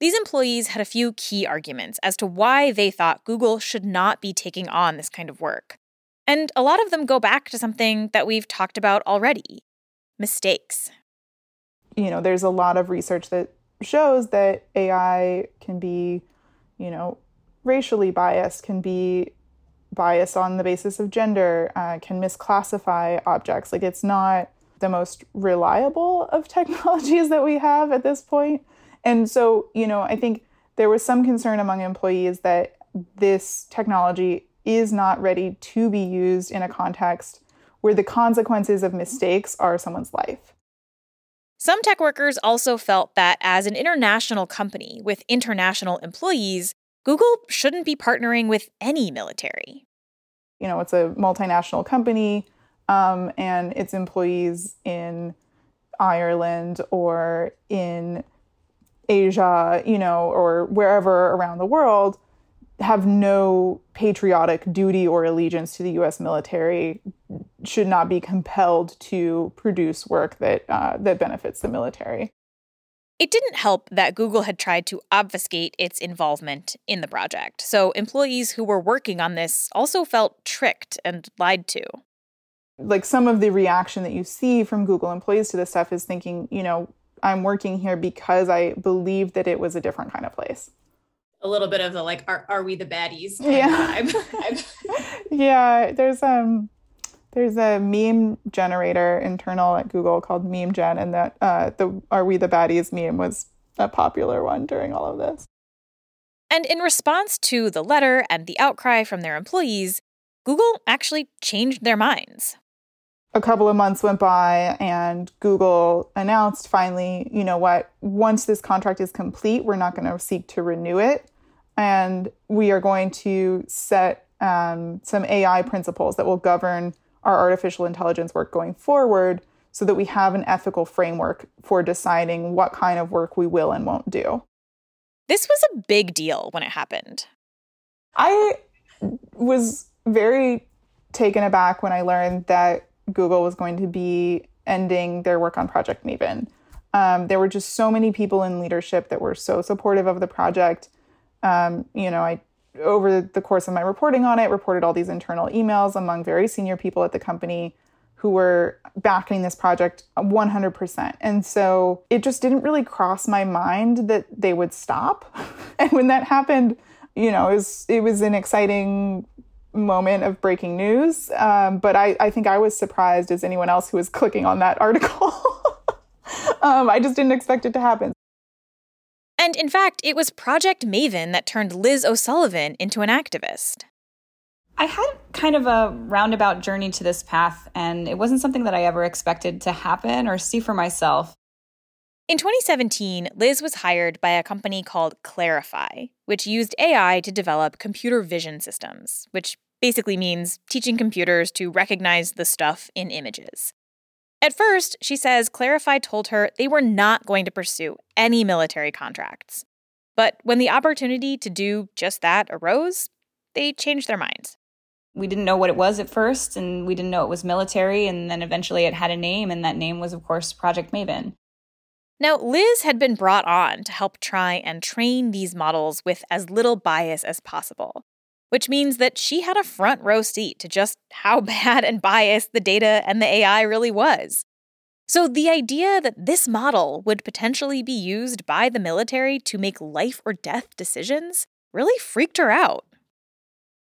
Speaker 1: These employees had a few key arguments as to why they thought Google should not be taking on this kind of work. And a lot of them go back to something that we've talked about already mistakes.
Speaker 22: You know, there's a lot of research that shows that AI can be, you know, racially biased, can be biased on the basis of gender, uh, can misclassify objects. Like it's not the most reliable of (laughs) technologies that we have at this point. And so, you know, I think there was some concern among employees that this technology is not ready to be used in a context where the consequences of mistakes are someone's life.
Speaker 1: Some tech workers also felt that as an international company with international employees, Google shouldn't be partnering with any military.
Speaker 22: You know, it's a multinational company, um, and its employees in Ireland or in Asia, you know, or wherever around the world have no patriotic duty or allegiance to the U.S. military should not be compelled to produce work that uh, that benefits the military.
Speaker 1: It didn't help that Google had tried to obfuscate its involvement in the project, so employees who were working on this also felt tricked and lied to.
Speaker 22: Like some of the reaction that you see from Google employees to this stuff is thinking, you know, I'm working here because I believe that it was a different kind of place.
Speaker 24: A little bit of the like are, are we the baddies
Speaker 22: yeah. (laughs) (laughs) yeah there's um there's a meme generator internal at google called meme gen and that uh the are we the baddies meme was a popular one during all of this.
Speaker 1: And in response to the letter and the outcry from their employees google actually changed their minds
Speaker 22: a couple of months went by and Google announced finally, you know what, once this contract is complete, we're not going to seek to renew it and we are going to set um, some AI principles that will govern our artificial intelligence work going forward so that we have an ethical framework for deciding what kind of work we will and won't do.
Speaker 1: This was a big deal when it happened.
Speaker 22: I was very taken aback when I learned that Google was going to be ending their work on Project Maven. Um, there were just so many people in leadership that were so supportive of the project um, you know, I over the course of my reporting on it, reported all these internal emails among very senior people at the company who were backing this project 100%. And so it just didn't really cross my mind that they would stop. (laughs) and when that happened, you know, it was, it was an exciting moment of breaking news. Um, but I, I think I was surprised as anyone else who was clicking on that (laughs) article. um, I just didn't expect it to happen.
Speaker 1: And in fact, it was Project Maven that turned Liz O'Sullivan into an activist.
Speaker 16: I had kind of a roundabout journey to this path, and it wasn't something that I ever expected to happen or see for myself.
Speaker 1: In 2017, Liz was hired by a company called Clarifai, which used AI to develop computer vision systems, which basically means teaching computers to recognize the stuff in images. At first, she says Clarifai told her they were not going to pursue any military contracts. But when the opportunity to do just that arose, they changed their minds.
Speaker 16: We didn't know what it was at first, and we didn't know it was military, and then eventually it had a name, and that name was, of course, Project Maven.
Speaker 1: Now, Liz had been brought on to help try and train these models with as little bias as possible which means that she had a front row seat to just how (laughs) bad and biased the data and the AI really was. So, the idea that this model would potentially be used by the military to make life or death decisions really freaked her out.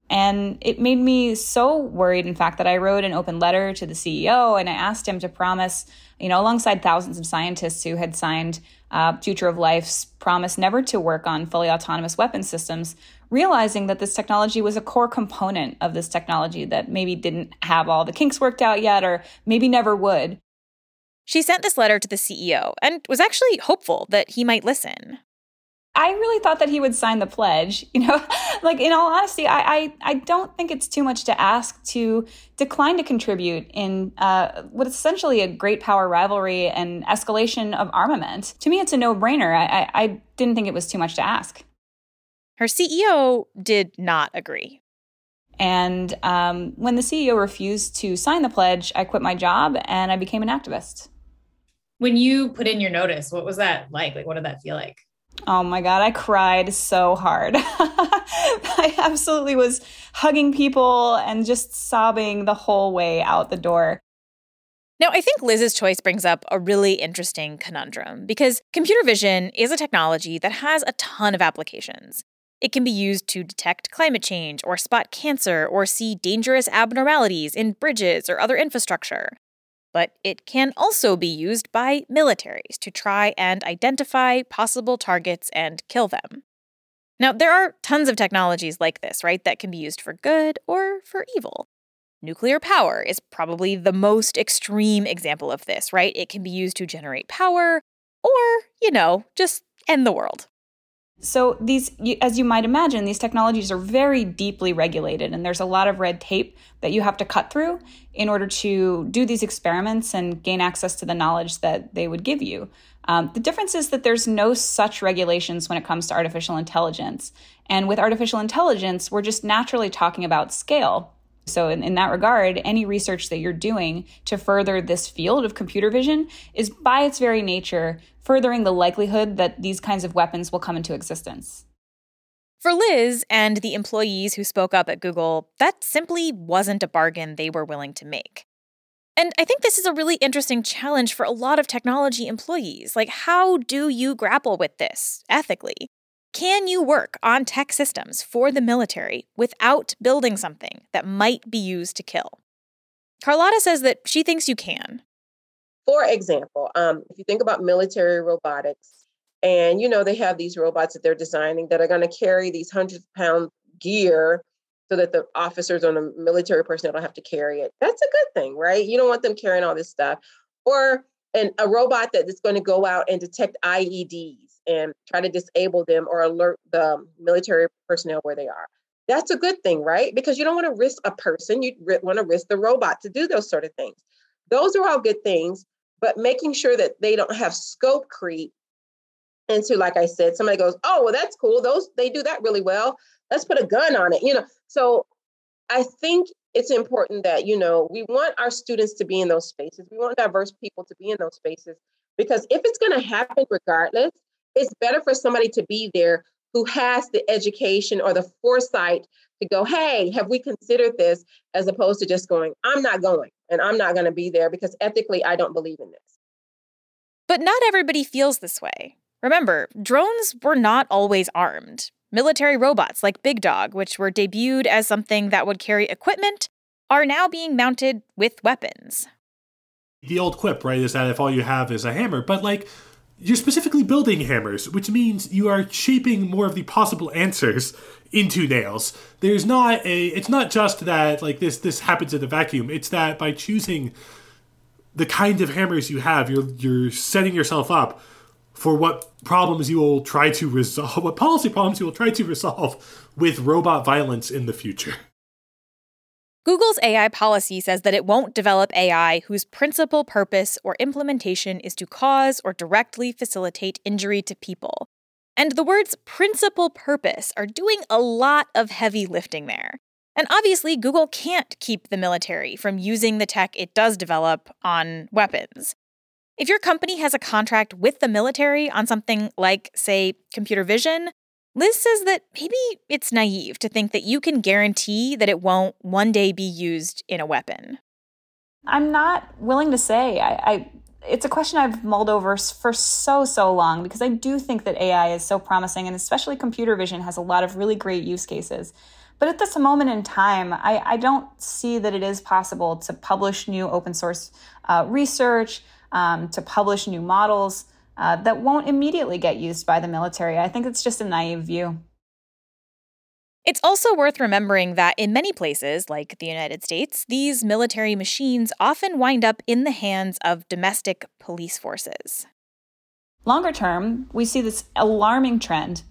Speaker 16: And it made me so worried, in fact, that I wrote an open letter to the CEO and I asked him to promise, you know, alongside thousands of scientists who had signed uh, Future of Life's promise never to work on fully autonomous weapon systems, realizing that this technology was a core component of this technology that maybe didn't have all the kinks worked out yet or maybe never would.
Speaker 1: She sent this letter to the CEO and was actually hopeful that he might listen.
Speaker 16: I really thought that he would sign the pledge. (laughs) You know, like in all honesty, I, I, I don't think it's too much to ask to decline to contribute in uh, what is essentially a great power rivalry and escalation of armament. To me, it's a no brainer. I, I, I didn't think it was too much to ask.
Speaker 1: Her CEO did not agree.
Speaker 16: And um, when the CEO refused to sign the pledge, I quit my job and I became an activist.
Speaker 24: When you put in your notice, what was that like? Like, what did that feel like?
Speaker 16: Oh my God, I cried so hard. (laughs) I absolutely was hugging people and just sobbing the whole way out the door.
Speaker 1: Now, I think Liz's choice brings up a really interesting conundrum because computer vision is a technology that has a ton of applications. It can be used to detect climate change or spot cancer or see dangerous abnormalities in bridges or other infrastructure. But it can also be used by militaries to try and identify possible targets and kill them. Now, there are tons of technologies like this, right, that can be used for good or for evil. Nuclear power is probably the most extreme example of this, right? It can be used to generate power or, you know, just end the world.
Speaker 16: So, these, as you might imagine, these technologies are very deeply regulated, and there's a lot of red tape that you have to cut through in order to do these experiments and gain access to the knowledge that they would give you. Um, the difference is that there's no such regulations when it comes to artificial intelligence. And with artificial intelligence, we're just naturally talking about scale. So, in, in that regard, any research that you're doing to further this field of computer vision is by its very nature furthering the likelihood that these kinds of weapons will come into existence.
Speaker 1: For Liz and the employees who spoke up at Google, that simply wasn't a bargain they were willing to make. And I think this is a really interesting challenge for a lot of technology employees. Like, how do you grapple with this ethically? Can you work on tech systems for the military without building something that might be used to kill? Carlotta says that she thinks you can.
Speaker 23: For example, um, if you think about military robotics, and you know they have these robots that they're designing that are going to carry these hundred pound gear so that the officers or the military personnel don't have to carry it. That's a good thing, right? You don't want them carrying all this stuff. Or a robot that is going to go out and detect IEDs and try to disable them or alert the um, military personnel where they are. That's a good thing, right? Because you don't want to risk a person, you want to risk the robot to do those sort of things. Those are all good things, but making sure that they don't have scope creep into, like I said, somebody goes, oh, well, that's cool. Those, they do that really well. Let's put a gun on it, you know. So I think it's important that, you know, we want our students to be in those spaces. We want diverse people to be in those spaces because if it's going to happen regardless, it's better for somebody to be there who has the education or the foresight to go, hey, have we considered this? As opposed to just going, I'm not going and I'm not going to be there because ethically, I don't believe in this.
Speaker 1: But not everybody feels this way. Remember, drones were not always armed. Military robots like Big Dog, which were debuted as something that would carry equipment, are now being mounted with weapons.
Speaker 13: The old quip, right, is that if all you have is a hammer, but like you're specifically building hammers, which means you are shaping more of the possible answers into nails. There's not a it's not just that like this this happens in a vacuum. It's that by choosing the kind of hammers you have, you're you're setting yourself up for what problems you will try to resolve, what policy problems you will try to resolve with robot violence in the future.
Speaker 1: Google's AI policy says that it won't develop AI whose principal purpose or implementation is to cause or directly facilitate injury to people. And the words principal purpose are doing a lot of heavy lifting there. And obviously, Google can't keep the military from using the tech it does develop on weapons. If your company has a contract with the military on something like, say, computer vision, Liz says that maybe it's naive to think that you can guarantee that it won't one day be used in a weapon.
Speaker 16: I'm not willing to say. I, I, it's a question I've mulled over for so so long because I do think that AI is so promising, and especially computer vision has a lot of really great use cases. But at this moment in time, I, I don't see that it is possible to publish new open source uh, research, um, to publish new models uh, that won't immediately get used by the military. I think it's just a naive view.
Speaker 1: It's also worth remembering that in many places, like the United States, these military machines often wind up in the hands of domestic police forces.
Speaker 16: Longer term, we see this alarming trend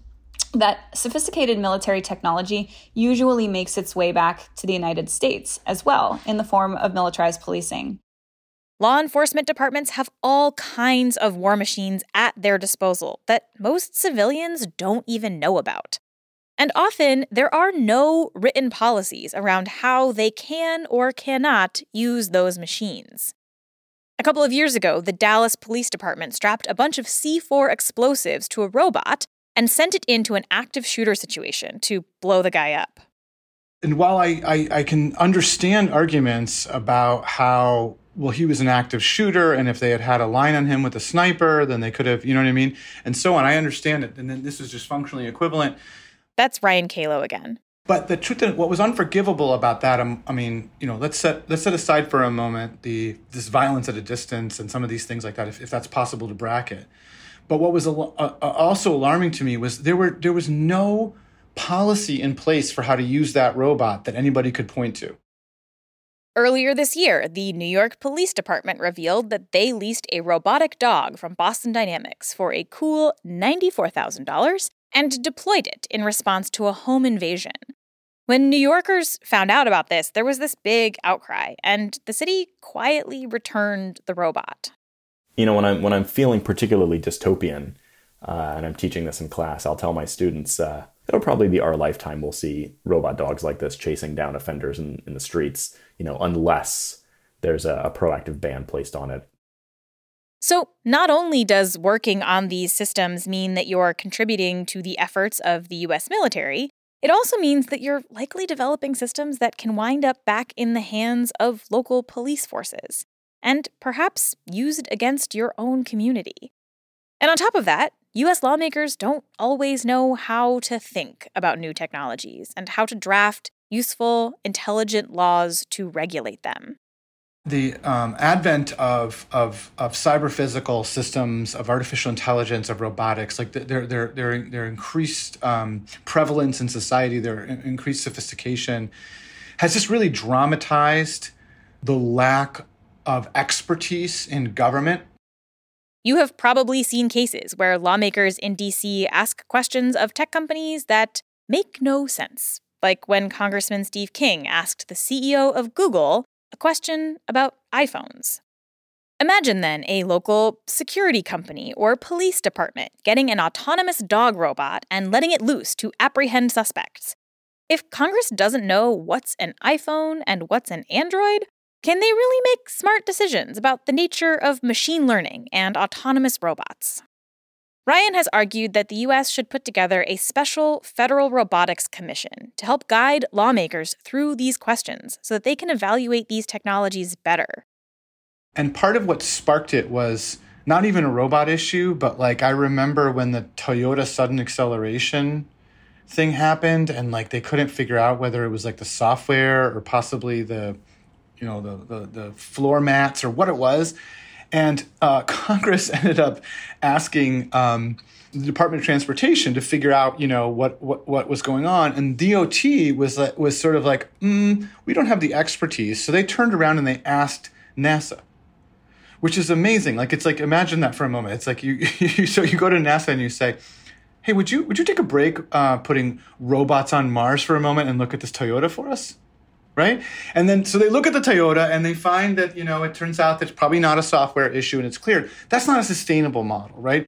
Speaker 16: that sophisticated military technology usually makes its way back to the United States as well in the form of militarized policing.
Speaker 1: Law enforcement departments have all kinds of war machines at their disposal that most civilians don't even know about. And often, there are no written policies around how they can or cannot use those machines. A couple of years ago, the Dallas Police Department strapped a bunch of C4 explosives to a robot and sent it into an active shooter situation to blow the guy up.
Speaker 14: And while I, I, I can understand arguments about how well, he was an active shooter, and if they had had a line on him with a sniper, then they could have, you know what I mean, and so on. I understand it, and then this is just functionally equivalent.
Speaker 1: That's Ryan Calo again.
Speaker 14: But the truth, what was unforgivable about that, um, I mean, you know, let's set let's set aside for a moment the this violence at a distance and some of these things like that, if, if that's possible to bracket. But what was al- uh, also alarming to me was there were there was no policy in place for how to use that robot that anybody could point to.
Speaker 1: Earlier this year, the New York Police Department revealed that they leased a robotic dog from Boston Dynamics for a cool $94,000 and deployed it in response to a home invasion. When New Yorkers found out about this, there was this big outcry, and the city quietly returned the robot.
Speaker 15: You know, when I'm when I'm feeling particularly dystopian, uh, and I'm teaching this in class, I'll tell my students uh, it'll probably be our lifetime we'll see robot dogs like this chasing down offenders in, in the streets, you know, unless there's a, a proactive ban placed on it.
Speaker 1: So, not only does working on these systems mean that you're contributing to the efforts of the US military, it also means that you're likely developing systems that can wind up back in the hands of local police forces and perhaps used against your own community. And on top of that, US lawmakers don't always know how to think about new technologies and how to draft useful, intelligent laws to regulate them.
Speaker 14: The um, advent of, of, of cyber physical systems, of artificial intelligence, of robotics, like their, their, their, their increased um, prevalence in society, their increased sophistication, has just really dramatized the lack of expertise in government
Speaker 1: you have probably seen cases where lawmakers in DC ask questions of tech companies that make no sense, like when Congressman Steve King asked the CEO of Google a question about iPhones. Imagine then a local security company or police department getting an autonomous dog robot and letting it loose to apprehend suspects. If Congress doesn't know what's an iPhone and what's an Android, can they really make smart decisions about the nature of machine learning and autonomous robots? Ryan has argued that the U.S. should put together a special federal robotics commission to help guide lawmakers through these questions so that they can evaluate these technologies better.
Speaker 14: And part of what sparked it was not even a robot issue, but like I remember when the Toyota sudden acceleration thing happened and like they couldn't figure out whether it was like the software or possibly the you know the, the, the floor mats or what it was and uh, (laughs) congress ended up asking um, the department of transportation to figure out you know what what, what was going on. And dot was was sort of like mm, we don't have the expertise. So they turned around and they asked nasa which is amazing. Like it's like imagine that for a moment. It's like you, (laughs) you so you go to nasa and you say hey would you would you take a break uh, putting robots on mars for a moment and look at this toyota for us right? And then so they look at the Toyota and they find that, you know, it turns out that it's probably not a software issue and it's cleared. That's not a sustainable model, right?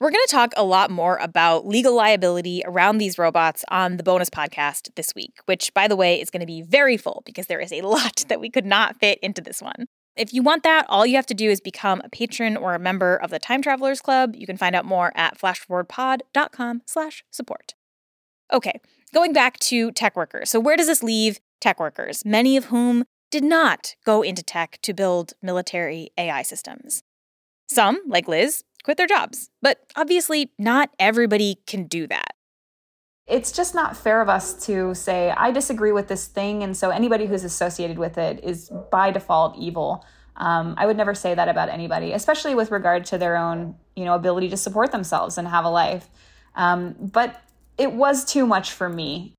Speaker 1: We're going to talk a lot more about legal liability around these robots on the bonus podcast this week, which, by the way, is going to be very full because there is a (laughs) lot that we could not fit into this one. If you want that, all you have to do is become a patron or a member of the Time Travelers Club. You can find out more at flashforwardpod.com slash support. Okay, going back to tech workers. So where does this leave tech workers, many of whom did not go into tech to build military AI systems. Some, like Liz, quit their jobs, but obviously not everybody can do that.
Speaker 16: It's just not fair of us to say, I disagree with this thing, and so anybody who's associated with it is by default evil. Um, I would never say that about anybody, especially with regard to their own, you know, ability to support themselves and have a life. Um, but it was too much for me.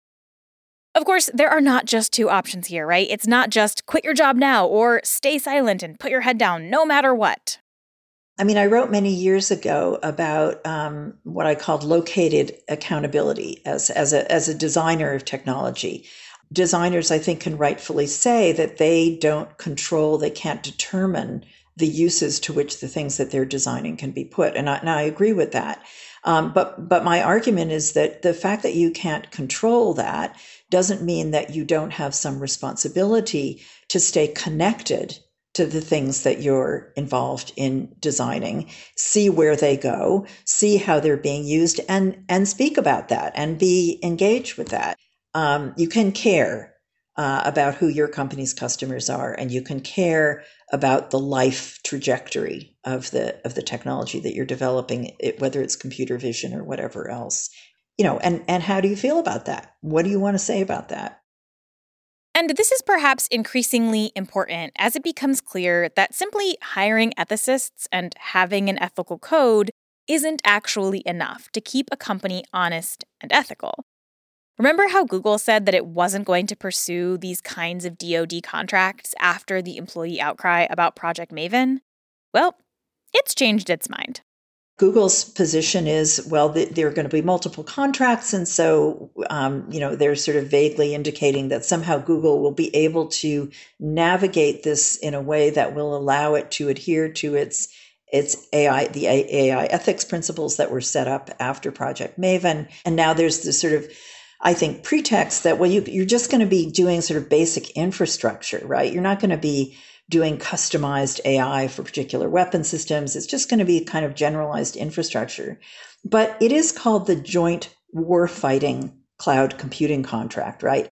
Speaker 1: Of course, there are not just two options here, right? It's not just quit your job now or stay silent and put your head down no matter what.
Speaker 17: I mean, I wrote many years ago about um, what I called located accountability as, as, a, as a designer of technology. Designers, I think, can rightfully say that they don't control, they can't determine the uses to which the things that they're designing can be put. And I, and I agree with that. Um, but but my argument is that the fact that you can't control that doesn't mean that you don't have some responsibility to stay connected to the things that you're involved in designing. See where they go see how they're being used and and speak about that and be engaged with that. Um, you can care uh, about who your company's customers are and you can care about the life trajectory of the of the technology that you're developing it, whether it's computer vision or whatever else you know and and how do you feel about that what do you want to say about that
Speaker 1: and this is perhaps increasingly important as it becomes clear that simply hiring ethicists and having an ethical code isn't actually enough to keep a company honest and ethical. Remember how Google said that it wasn't going to pursue these kinds of DoD contracts after the employee outcry about Project Maven? Well, it's changed its mind.
Speaker 17: Google's position is well, there are going to be multiple contracts, and so um, you know they're sort of vaguely indicating that somehow Google will be able to navigate this in a way that will allow it to adhere to its its AI the AI ethics principles that were set up after Project Maven, and now there's this sort of I think pretext that well you, you're just going to be doing sort of basic infrastructure, right? You're not going to be doing customized AI for particular weapon systems. It's just going to be kind of generalized infrastructure. But it is called the Joint Warfighting Cloud Computing Contract, right?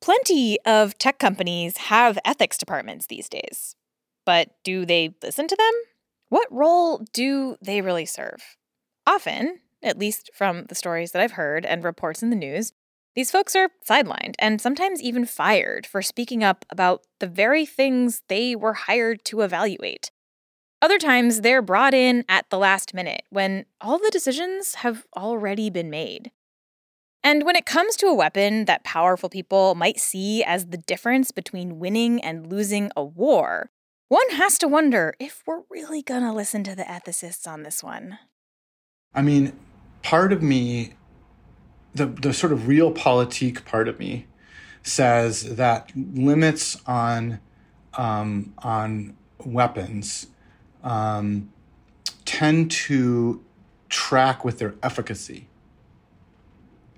Speaker 1: Plenty of tech companies have ethics departments these days. But do they listen to them? What role do they really serve? Often, at least from the stories that I've heard and reports in the news, these folks are sidelined and sometimes even fired for speaking up about the very things they were hired to evaluate. Other times, they're brought in at the last minute when all the decisions have already been made. And when it comes to a weapon that powerful people might see as the difference between winning and losing a war, one has to wonder if we're really gonna listen to the ethicists on this one.
Speaker 14: I mean, part of me the the sort of realpolitik part of me says that limits on um, on weapons um, tend to track with their efficacy.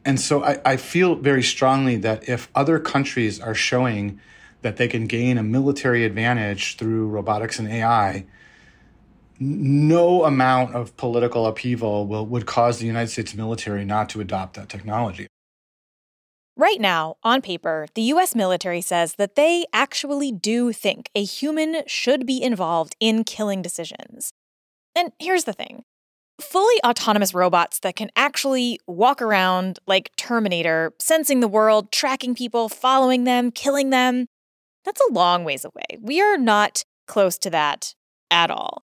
Speaker 14: And so I, I feel very strongly that if other countries are showing that they can gain a military advantage through robotics and AI, no amount of political upheaval will, would cause the United States military not to adopt that technology.
Speaker 1: Right now, on paper, the US military says that they actually do think a human should be involved in killing decisions. And here's the thing fully autonomous robots that can actually walk around like Terminator, sensing the world, tracking people, following them, killing them, that's a long ways away. We are not close to that at all.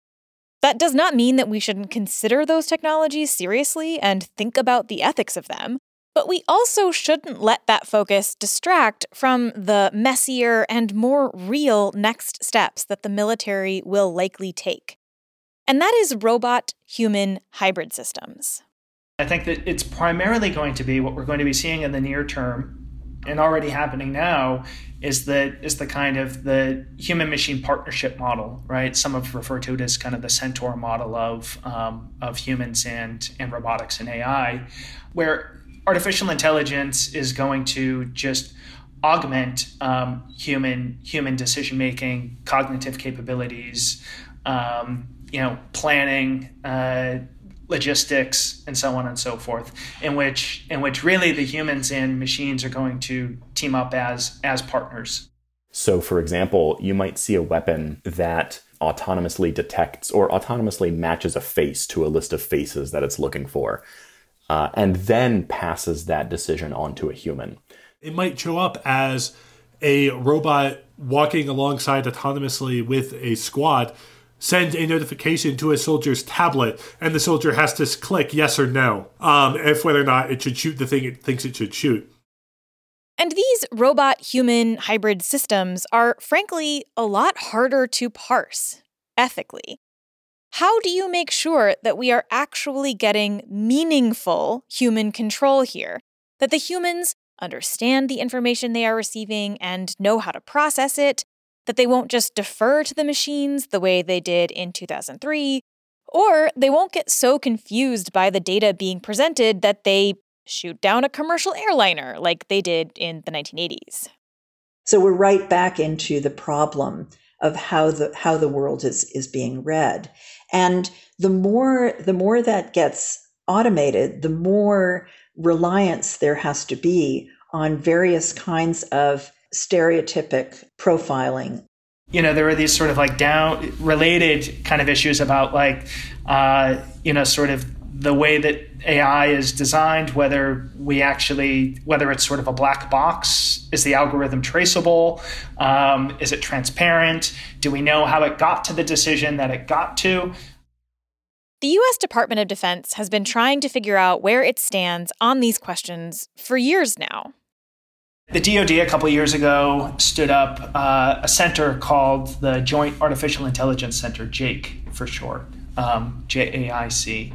Speaker 1: That does not mean that we shouldn't consider those technologies seriously and think about the ethics of them, but we also shouldn't let that focus distract from the messier and more real next steps that the military will likely take. And that is robot human hybrid systems.
Speaker 19: I think that it's primarily going to be what we're going to be seeing in the near term and already happening now is the is the kind of the human machine partnership model, right? Some have referred to it as kind of the centaur model of um, of humans and and robotics and AI, where artificial intelligence is going to just augment um, human human decision making, cognitive capabilities, um, you know, planning. Uh, logistics and so on and so forth in which in which really the humans and machines are going to team up as as partners.
Speaker 15: So for example you might see a weapon that autonomously detects or autonomously matches a face to a list of faces that it's looking for uh, and then passes that decision on to a human.
Speaker 13: It might show up as a robot walking alongside autonomously with a squad send a notification to a soldier's tablet, and the soldier has to click yes or no um, if whether or not it should shoot the thing it thinks it should shoot.
Speaker 1: And these robot human hybrid systems are, frankly, a lot harder to parse ethically. How do you make sure that we are actually getting meaningful human control here? That the humans understand the information they are receiving and know how to process it, that they won't just defer to the machines the way they did in 2003, or they won't get so confused by the data being presented that they shoot down a commercial airliner like they did in the 1980s.
Speaker 17: So we're right back into the problem of how the how the world is is being read. And the more the more that gets automated, the more reliance there has to be on various kinds of stereotypic profiling.
Speaker 19: You know, there are these sort of like down related kind of issues about like, uh, you know, sort of the way that AI is designed, whether we actually, whether it's sort of a black box, is the algorithm traceable? Um, is it transparent? Do we know how it got to the decision that it got to?
Speaker 1: The U.S. Department of Defense has been trying to figure out where it stands on these questions for years now.
Speaker 19: The DoD a couple years ago stood up uh, a center called the Joint Artificial Intelligence Center, JAIC for short, um, J A I C.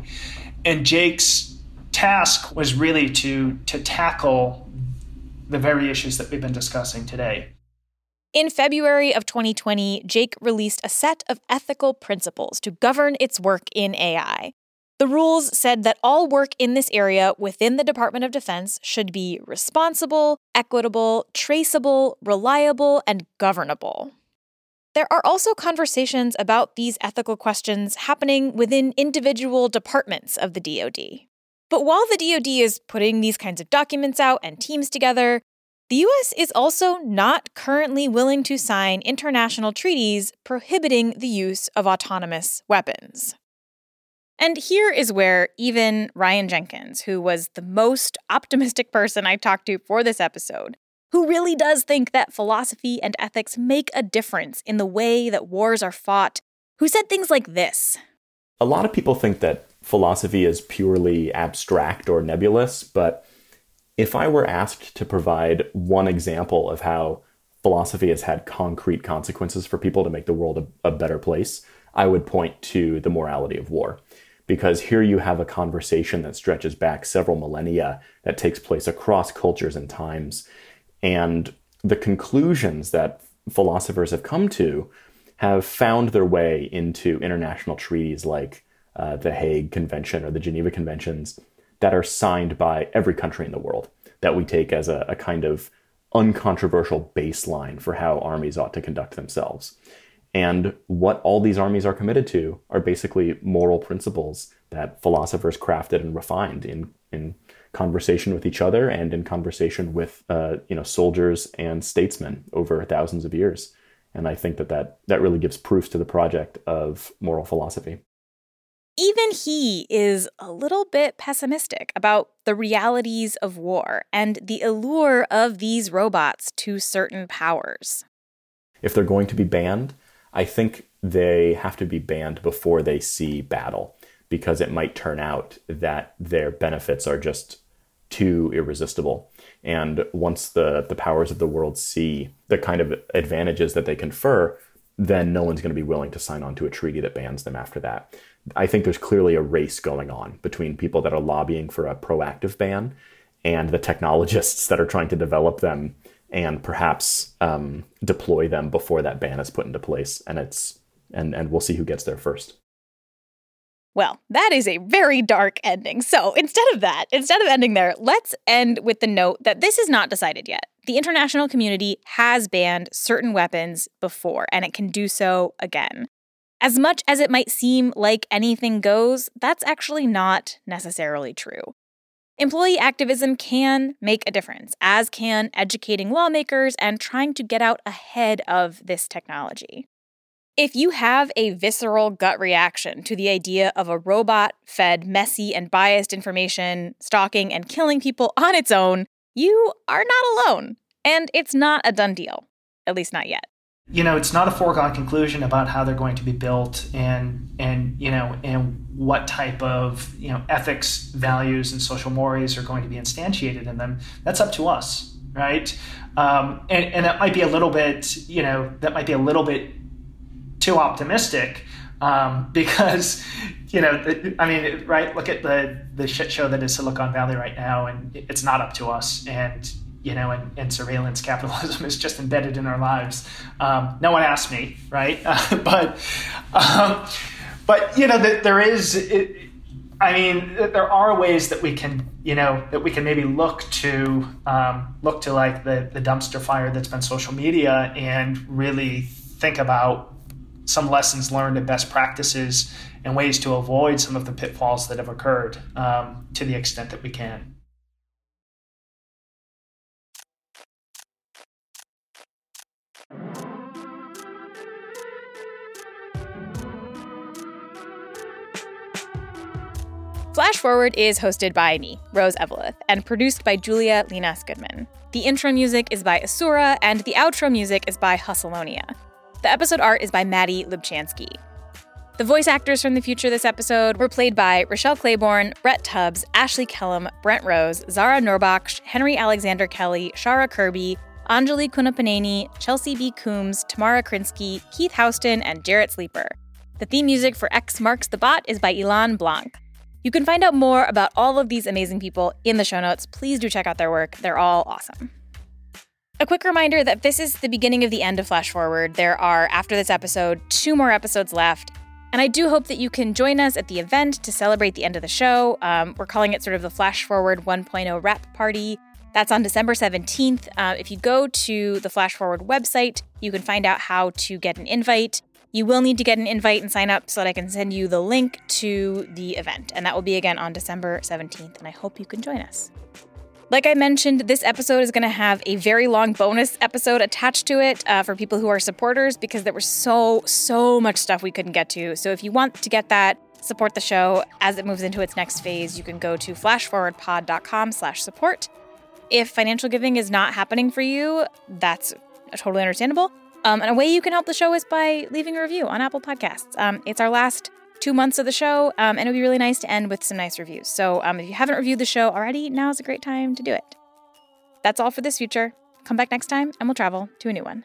Speaker 19: And JAIC's task was really to, to tackle the very issues that we've been discussing today.
Speaker 1: In February of 2020, JAIC released a set of ethical principles to govern its work in AI. The rules said that all work in this area within the Department of Defense should be responsible, equitable, traceable, reliable, and governable. There are also conversations about these ethical questions happening within individual departments of the DoD. But while the DoD is putting these kinds of documents out and teams together, the US is also not currently willing to sign international treaties prohibiting the use of autonomous weapons. And here is where even Ryan Jenkins, who was the most optimistic person I talked to for this episode, who really does think that philosophy and ethics make a difference in the way that wars are fought, who said things like this.
Speaker 15: A lot of people think that philosophy is purely abstract or nebulous, but if I were asked to provide one example of how philosophy has had concrete consequences for people to make the world a, a better place, I would point to the morality of war because here you have a conversation that stretches back several millennia that takes place across cultures and times. And the conclusions that philosophers have come to have found their way into international treaties like uh, the Hague Convention or the Geneva Conventions that are signed by every country in the world that we take as a, a kind of uncontroversial baseline for how armies ought to conduct themselves. And what all these armies are committed to are basically moral principles that philosophers crafted and refined in, in conversation with each other and in conversation with uh, you know soldiers and statesmen over thousands of years. And I think that, that that really gives proof to the project of moral philosophy.
Speaker 1: Even he is a little bit pessimistic about the realities of war and the allure of these robots to certain powers.
Speaker 15: If they're going to be banned, I think they have to be banned before they see battle because it might turn out that their benefits are just too irresistible. And once the, the powers of the world see the kind of advantages that they confer, then no one's going to be willing to sign on to a treaty that bans them after that. I think there's clearly a race going on between people that are lobbying for a proactive ban and the technologists (laughs) that are trying to develop them and perhaps um, deploy them before that ban is put into place. And it's and and we'll see who gets there first.
Speaker 1: Well, that is a very dark ending. So instead of that, instead of ending there, let's end with the note that this is not decided yet. The international community has banned certain weapons before, and it can do so again. As much as it might seem like anything goes, that's actually not necessarily true. Employee activism can make a difference, as can educating lawmakers and trying to get out ahead of this technology. If you have a visceral gut reaction to the idea of a robot fed messy and biased information, stalking and killing people on its own, you are not alone. And it's not a done deal, at least not yet
Speaker 19: you know it's not a foregone conclusion about how they're going to be built and and you know and what type of you know ethics values and social mores are going to be instantiated in them. That's up to us right? Um, and and that might be a little bit you know that might be a little bit too optimistic um, (laughs) because you know I mean right look at the the shit show that is Silicon Valley right now and it's not up to us. And you know, and, and, surveillance capitalism is just embedded in our lives. Um, no one asked me, right? Uh, (laughs) but, um, but you know, that there is. It, I mean, there are ways that we can, you know, that we can maybe look to um, look to like the the dumpster fire that's been social media and really think about some lessons learned and best practices and ways to avoid some of the pitfalls that have occurred um, to the extent that we can.
Speaker 1: Flash Forward is hosted by me, Rose Eveleth, and produced by Julia Llinas Goodman. The intro music is by Asura, and the outro music is by Hussalonia. The episode art is by Maddie Lubchansky. The voice actors from the future this episode were played by Rochelle Claiborne, Brett Tubbs, Ashley Kellum, Brent Rose, Zara Norbach, Henry Alexander Kelly, Shara Kirby, Anjali Kunapaneni, Chelsea B. Coombs, Tamara Krinsky, Keith Houston, and Jarrett Sleeper. The theme music for X Marks the Bot is by Ilan Blanc. You can find out more about all of these amazing people in the show notes. Please do check out their work, they're all awesome. A quick reminder that this is the beginning of the end of Flash Forward. There are, after this episode, two more episodes left. And I do hope that you can join us at the event to celebrate the end of the show. Um, we're calling it sort of the Flash Forward 1.0 wrap party. That's on December 17th. Uh, if you go to the Flash Forward website, you can find out how to get an invite. You will need to get an invite and sign up so that I can send you the link to the event. And that will be again on December 17th. And I hope you can join us. Like I mentioned, this episode is going to have a very long bonus episode attached to it uh, for people who are supporters because there was so, so much stuff we couldn't get to. So if you want to get that, support the show as it moves into its next phase, you can go to flashforwardpod.com slash support. If financial giving is not happening for you, that's totally understandable. Um, and a way you can help the show is by leaving a review on Apple Podcasts. Um, it's our last two months of the show, um, and it would be really nice to end with some nice reviews. So um, if you haven't reviewed the show already, now is a great time to do it. That's all for this future. Come back next time, and we'll travel to a new one.